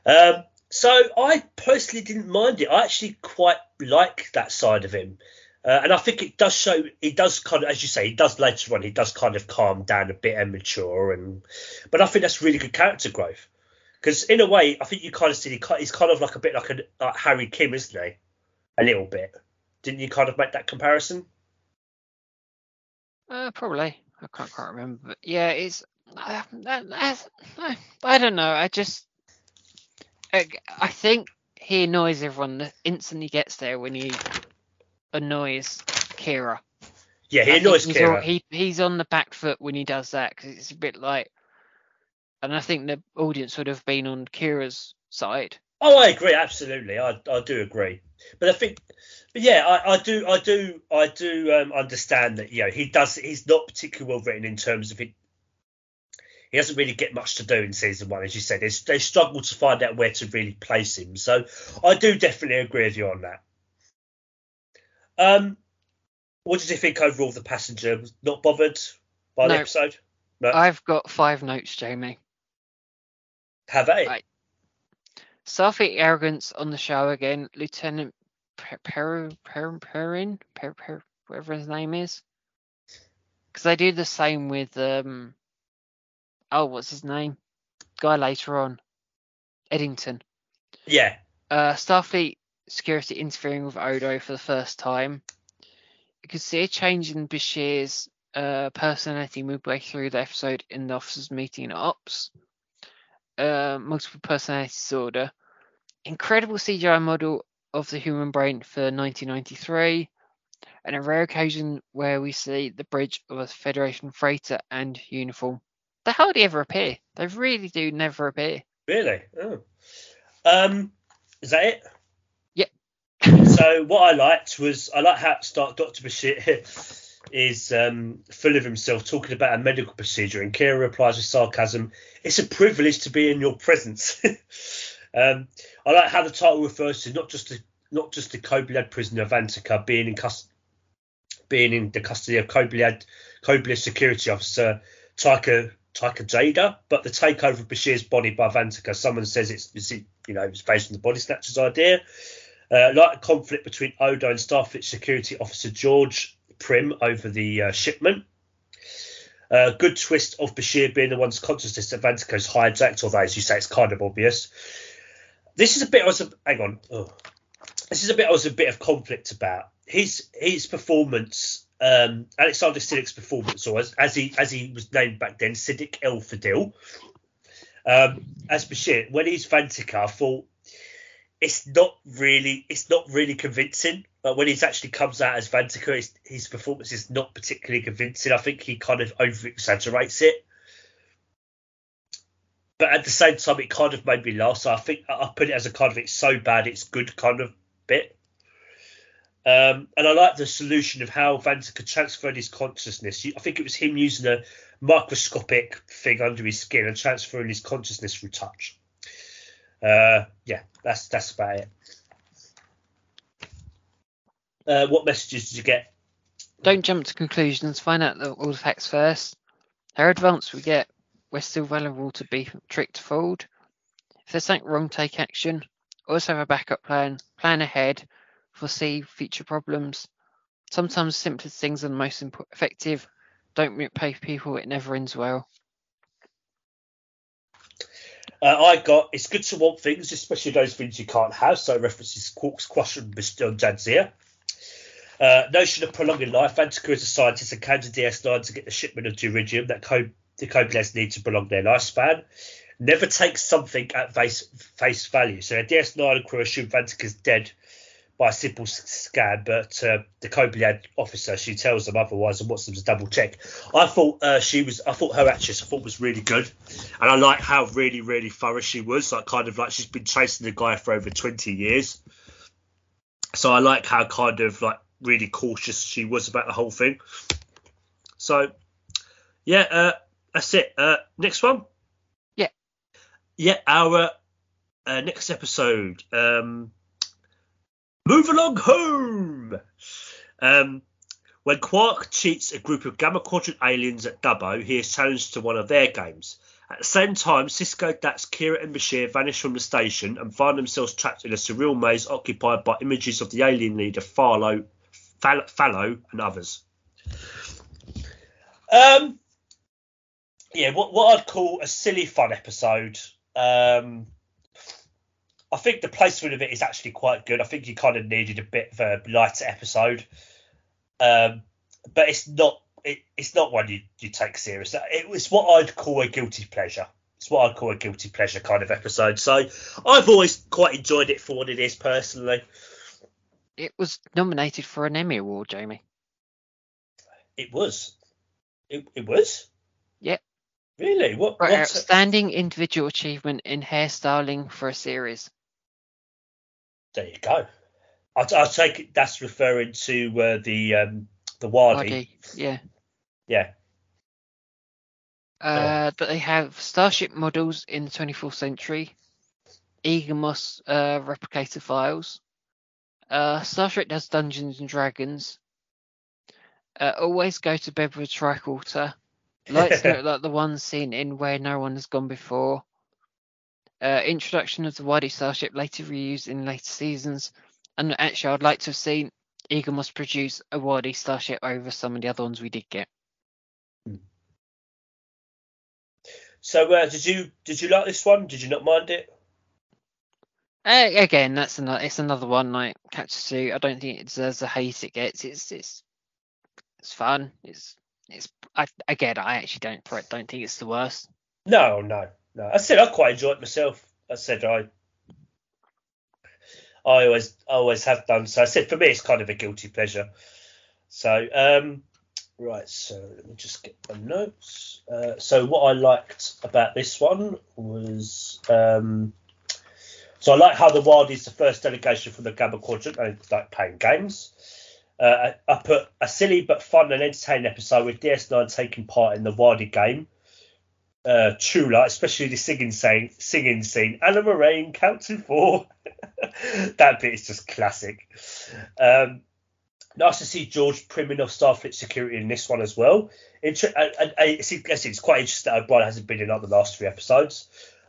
Um, so I personally didn't mind it. I actually quite like that side of him. Uh, and I think it does show, he does kind of, as you say, he does later on, he does kind of calm down a bit and mature. And, but I think that's really good character growth. Because in a way, I think you kind of see he's kind of like a bit like a like Harry Kim, isn't he? A little bit. Didn't you kind of make that comparison? Uh, probably. I can't quite remember. But yeah, it's. Uh, I don't know. I just. I, I think he annoys everyone the instant he gets there when he annoys Kira. Yeah, he annoys he's Kira. All, he, he's on the back foot when he does that because it's a bit like and I think the audience would have been on Kira's side. Oh, I agree, absolutely. I, I do agree, but I think, but yeah, I, I do, I do, I do um, understand that. You know, he does. He's not particularly well written in terms of it. He doesn't really get much to do in season one, as you said. They, they struggle to find out where to really place him. So I do definitely agree with you on that. Um, what did you think overall of the passenger? Not bothered by no, the episode? No. I've got five notes, Jamie. Have I? Right. Starfleet arrogance on the show again. Lieutenant Perrin, per, Perrin, per, per, whatever his name is. Because they do the same with um. Oh, what's his name? Guy later on, Eddington. Yeah. Uh, Starfleet security interfering with Odo for the first time. You can see a change in Bashir's uh, personality midway through the episode in the officers' meeting in Ops uh, multiple personality disorder, incredible CGI model of the human brain for 1993, and a rare occasion where we see the bridge of a Federation freighter and uniform. They hardly ever appear. They really do never appear. Really? Oh. Um, is that it? Yep. <laughs> so what I liked was I like how start Dr. Bashir <laughs> is um, full of himself talking about a medical procedure, and Kira replies with sarcasm, "It's a privilege to be in your presence." <laughs> um, I like how the title refers to not just the, not just the Kobliad prisoner Vantika being in custody, being in the custody of Kobliad Kobliad security officer Taika Ty Kajada, but the takeover of Bashir's body by Vantika. Someone says it's, it's you know it's based on the body snatchers idea. Uh, like a conflict between Odo and Starfleet security officer George Prim over the uh, shipment. Uh, good twist of Bashir being the one's consciousness that Vantika's hijacked, although as you say, it's kind of obvious. This is a bit I was a, hang on. Oh. This is a bit I was a bit of conflict about. His his performance, um, Alexander Siddig's performance, or as, as he as he was named back then, Siddig El Fadil. Um, as Bashir, when he's Vantika, I thought it's not really it's not really convincing. But when he actually comes out as Vantika, his, his performance is not particularly convincing. I think he kind of over exaggerates it. But at the same time, it kind of made me laugh. So I think I put it as a kind of it's so bad it's good kind of bit. Um, and I like the solution of how Vantika transferred his consciousness. I think it was him using a microscopic thing under his skin and transferring his consciousness through touch. Uh, yeah, that's that's about it. Uh, what messages did you get? Don't jump to conclusions. Find out the, all the facts first. How advanced we get, we're still vulnerable to be tricked, fooled. If there's something wrong, take action. Always have a backup plan. Plan ahead. Foresee future problems. Sometimes simplest things are the most effective. Don't pay people. It never ends well. Uh, I got it's good to want things, especially those things you can't have. So references Quark's question on Jadzia. Uh, notion of prolonging life. Vantika is a scientist and came to DS9 to get the shipment of deuridium that Co- the Kobliads need to prolong their lifespan. Never take something at face, face value. So a DS9 crew assume Vantika's dead by a simple scan, but uh, the Kobliad officer she tells them otherwise and wants them to double check. I thought uh, she was, I thought her actress, I thought was really good, and I like how really, really thorough she was. Like kind of like she's been chasing the guy for over twenty years. So I like how kind of like really cautious she was about the whole thing. So, yeah, uh, that's it. Uh, next one. Yeah. Yeah, our uh, next episode. Um, move along home. Um, when Quark cheats a group of Gamma Quadrant aliens at dabo, he is challenged to one of their games. At the same time, Sisko, Dax, Kira, and Bashir vanish from the station and find themselves trapped in a surreal maze occupied by images of the alien leader Farlow, Falow, and others. Um, yeah, what what I'd call a silly fun episode. Um, I think the placement of it is actually quite good. I think you kind of needed a bit of a lighter episode, um, but it's not it, it's not one you, you take serious. It was what I'd call a guilty pleasure. It's what I'd call a guilty pleasure kind of episode. So I've always quite enjoyed it for what it is personally. It was nominated for an Emmy Award, Jamie. It was. It, it was. Yep. Really? What? For outstanding individual achievement in hairstyling for a series. There you go. I, I take it that's referring to uh, the um, the Wadi. Wadi. Yeah. Yeah. Uh, That they have starship models in the 24th century, Eaglemoss uh, replicator files, uh, Star Trek does Dungeons and Dragons, uh, always go to bed with a tricorder, lights <laughs> look like the ones seen in Where No One Has Gone Before, uh, introduction of the Wadi starship later reused in later seasons, and actually I'd like to have seen Eaglemoss produce a Wadi starship over some of the other ones we did get. So uh, did you did you like this one? Did you not mind it? Uh, again, that's another it's another one like Catch Two. I don't think it deserves the hate it gets. It's it's it's fun. It's it's I, again I actually don't don't think it's the worst. No, no, no. I said I quite enjoyed myself. I said I I always I always have done. So I said for me it's kind of a guilty pleasure. So um right, so let me just get my notes. Uh, so what I liked about this one was um so I like how the Wild is the first delegation from the Gamma Quadrant and like playing games. Uh, I put a silly but fun and entertaining episode with DS9 taking part in the Wildy game. Uh, Chula, especially the singing scene, singing scene. Allamaraine, count to four. <laughs> that bit is just classic. Um, nice to see George Primmin off Starfleet security in this one as well. Inter- I, it's, quite interesting that O'Brien hasn't been in like the last three episodes.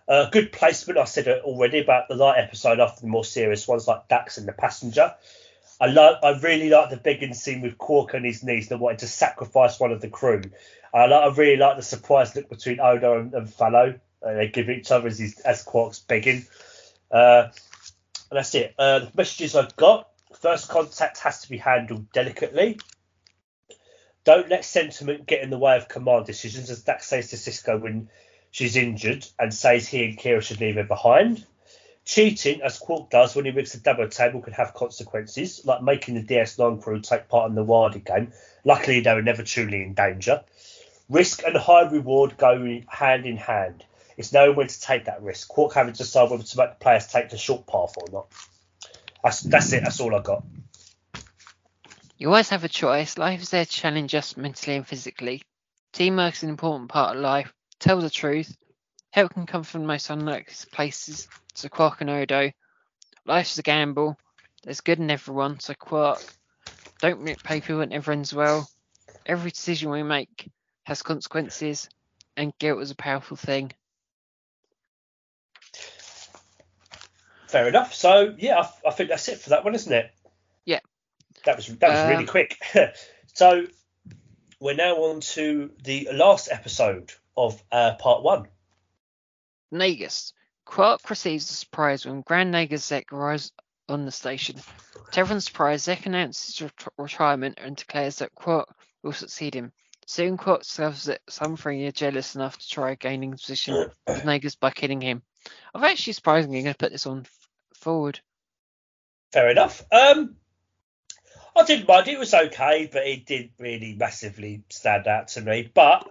Uh, good placement, I said it already about the light episode after the more serious ones like Dax and the Passenger. I like, I really like the begging scene with Quark on his knees that wanted to sacrifice one of the crew. I, I really like the surprise look between Odo and, and Falow. Uh, they give each other as, as Quark's begging. Uh, and that's it. Uh, the messages I've got. First contact has to be handled delicately. Don't let sentiment get in the way of command decisions, as Dax says to Sisko when she's injured and says he and Kira should leave her behind. Cheating, as Quark does when he rigs the dabo table, can have consequences, like making the DS9 crew take part in the Wadi game. Luckily, they were never truly in danger. Risk and high reward go hand in hand. It's knowing when to take that risk. Quark having to decide whether to make the players take the short path or not. That's, that's it. That's all I got. You always have a choice. Life is there to challenge us mentally and physically. Teamwork is an important part of life. Tell the truth. Help can come from the most unlikely places, so Quark and Odo. Life's a gamble. There's good in everyone, so Quark. Don't pay people and everyone's well. Every decision we make has consequences, and guilt is a powerful thing. Fair enough. So yeah, I, I think that's it for that one, isn't it? Yeah. That was that was um, really quick. <laughs> so we're now on to the last episode of uh, part one. Nagus. Quark receives a surprise when Grand Nagus Zek arrives on the station. To everyone's surprise, Zek announces his retirement and declares that Quark will succeed him. Soon Quark discovers that some are jealous enough to try gaining position of <coughs> Nagus by killing him. I'm actually surprisingly going to put this on f- forward. Fair enough. Um, I didn't mind. It was okay, but it did really massively stand out to me. But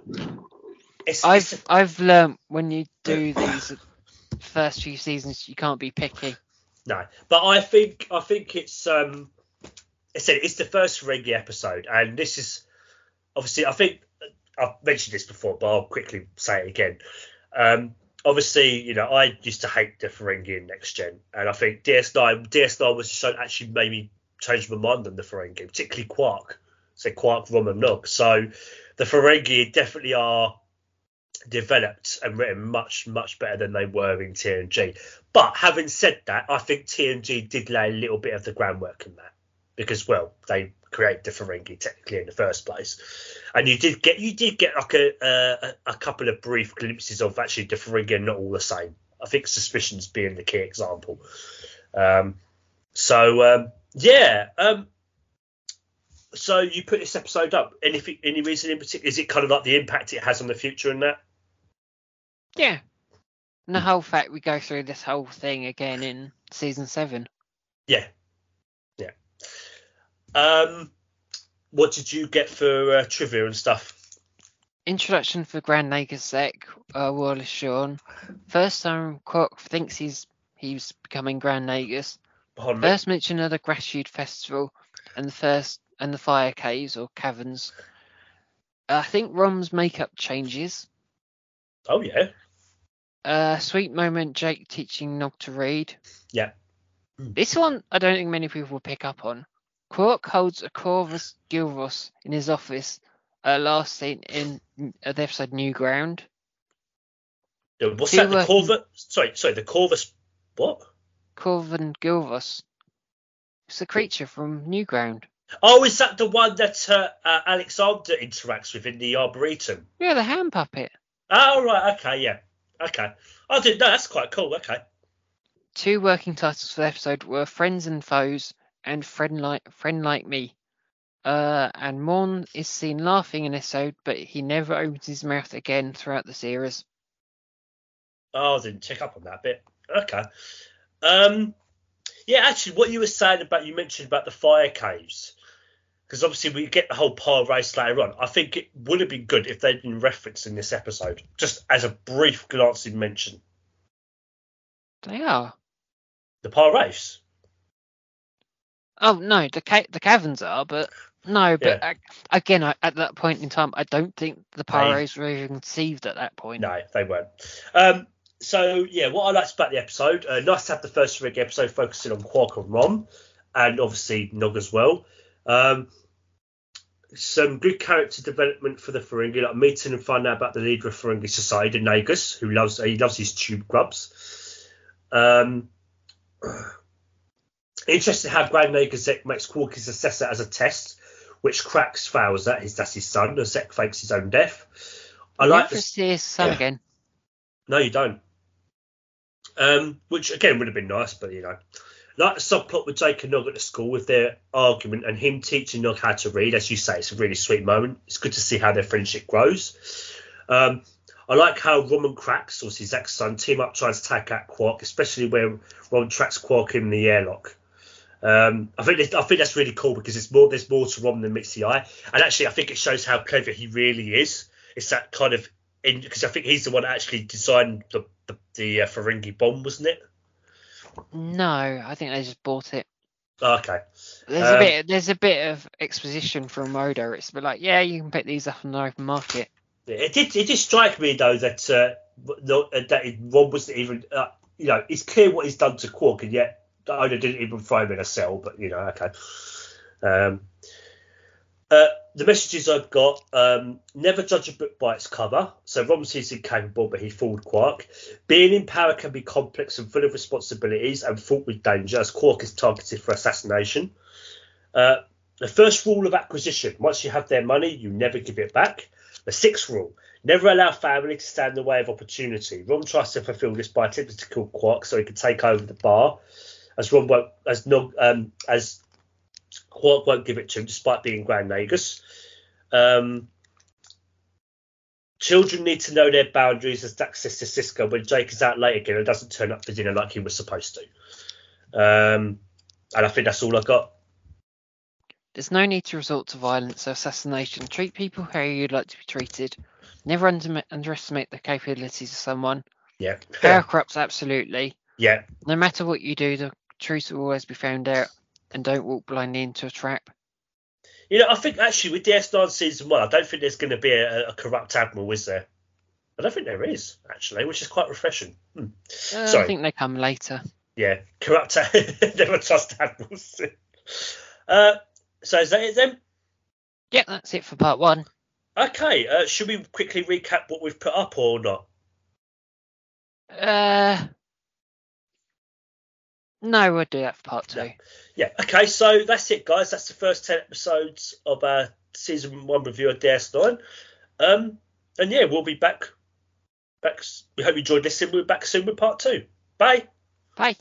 it's, I've it's, I've learned when you do <coughs> these first few seasons, you can't be picky. No, but I think I think it's um, I said it's the first Ferengi episode, and this is obviously I think I've mentioned this before, but I'll quickly say it again. Um, obviously, you know, I used to hate the Ferengi in Next Gen, and I think DS9 DS9 was shown actually maybe changed my mind on the Ferengi, particularly Quark. So Quark, Rom, and Nog. So the Ferengi definitely are developed and written much much better than they were in TNG. But having said that, I think TNG did lay a little bit of the groundwork in that because well they create the Ferengi technically in the first place, and you did get you did get like a a, a couple of brief glimpses of actually the Ferengi are not all the same. I think suspicions being the key example. Um, so um, yeah. Um, so you put this episode up. Any any reason in particular? Is it kind of like the impact it has on the future and that? Yeah. And the whole fact we go through this whole thing again in season seven. Yeah. Um, what did you get for uh, trivia and stuff? Introduction for Grand Nagus uh, Wallace Shawn. First time Quark thinks he's he's becoming Grand Nagus. First mention of the Gratitude Festival and the first and the fire caves or caverns. I think Rom's makeup changes. Oh yeah. Uh, sweet moment, Jake teaching Nog to read. Yeah. This one, I don't think many people will pick up on. Quark holds a Corvus Gilvos in his office, uh, last seen in the episode New Ground. What's Two that? The Corvus? Sorry, sorry, the Corvus. What? Corvin Gilvos. It's a creature from New Ground. Oh, is that the one that uh, uh, Alexander interacts with in the Arboretum? Yeah, the hand puppet. Oh, right. Okay, yeah. Okay. I didn't know. That's quite cool. Okay. Two working titles for the episode were Friends and Foes and Friend Like Friend Like Me. Uh, and Morn is seen laughing in this episode, but he never opens his mouth again throughout the series. Oh, I didn't check up on that bit. Okay. Um, yeah, actually, what you were saying about you mentioned about the fire caves because obviously we get the whole Pah-wraiths later on. I think it would have been good if they'd been referenced in this episode, just as a brief glancing mention. They are. The Pah-wraiths. Oh no, the ca- the caverns are, but no, but yeah. I, again, I, at that point in time, I don't think the Pyros were even conceived at that point. No, they weren't. Um, so yeah, what I liked about the episode, uh, nice to have the first rig episode focusing on Quark and Rom, and obviously Nog as well. Um, some good character development for the Ferengi, like meeting and finding out about the leader of Ferengi Society, Nagus, who loves he loves his tube grubs. Um, interesting how Grand Nagus makes Quark his assessor as a test, which Krax fails at his that's his son. The Zek fakes his own death. I you like to see his son yeah. again. No, you don't. Um, which again would have been nice, but you know like the subplot with Jake and Nog at the school with their argument and him teaching Nog how to read, as you say, it's a really sweet moment. It's good to see how their friendship grows. Um, I like how Roman Krax, or his ex son, team up trying to take out Quark, especially where Rom tracks Quark in the airlock. Um, I think I think that's really cool because it's more there's more to Rom than meets the eye, and actually I think it shows how clever he really is. It's that kind of because I think he's the one that actually designed the the, the uh, Ferengi bomb, wasn't it? No, I think they just bought it. Okay. There's um, a bit. There's a bit of exposition from Odo. It's a bit like, yeah, you can pick these up on the open market. It did. It did strike me though that uh, that Rom wasn't even. Uh, you know, it's clear what he's done to Quark, and yet Odo didn't even throw him in a cell. But you know, okay. Um, uh, the messages I've got um, never judge a book by its cover. So Romsey's incapable, but he fooled Quark. Being in power can be complex and full of responsibilities and fraught with danger, as Quark is targeted for assassination. Uh, the first rule of acquisition once you have their money, you never give it back. The sixth rule never allow family to stand in the way of opportunity. Rom tries to fulfill this by attempting to kill Quark so he can take over the bar. As Rom won't, as, um, as Quark won't give it to him despite being Grand Nagus. Um, children need to know their boundaries, as Dax says to Sisko when Jake is out late again and doesn't turn up for dinner like he was supposed to. Um, and I think that's all I got. There's no need to resort to violence or assassination. Treat people how you'd like to be treated. Never under- underestimate the capabilities of someone. Yeah. Power corrupts, absolutely. Yeah. No matter what you do, the truth will always be found out and don't walk blindly into a trap. You know, I think actually with DS9 season one, I don't think there's going to be a, a corrupt admiral, is there? I don't think there is actually, which is quite refreshing. Hmm. Uh, Sorry. I think they come later. Yeah, corrupt. <laughs> Never trust admirals. uh, so is that it then? Yeah, that's it for part one. Okay, uh, should we quickly recap what we've put up or not? Uh, no, we'll do that for part two. Yeah. yeah. Okay. So that's it, guys. That's the first ten episodes of our season one review of DS9. Um, and yeah, we'll be back. Back. We hope you enjoyed listening. We'll be back soon with part two. Bye.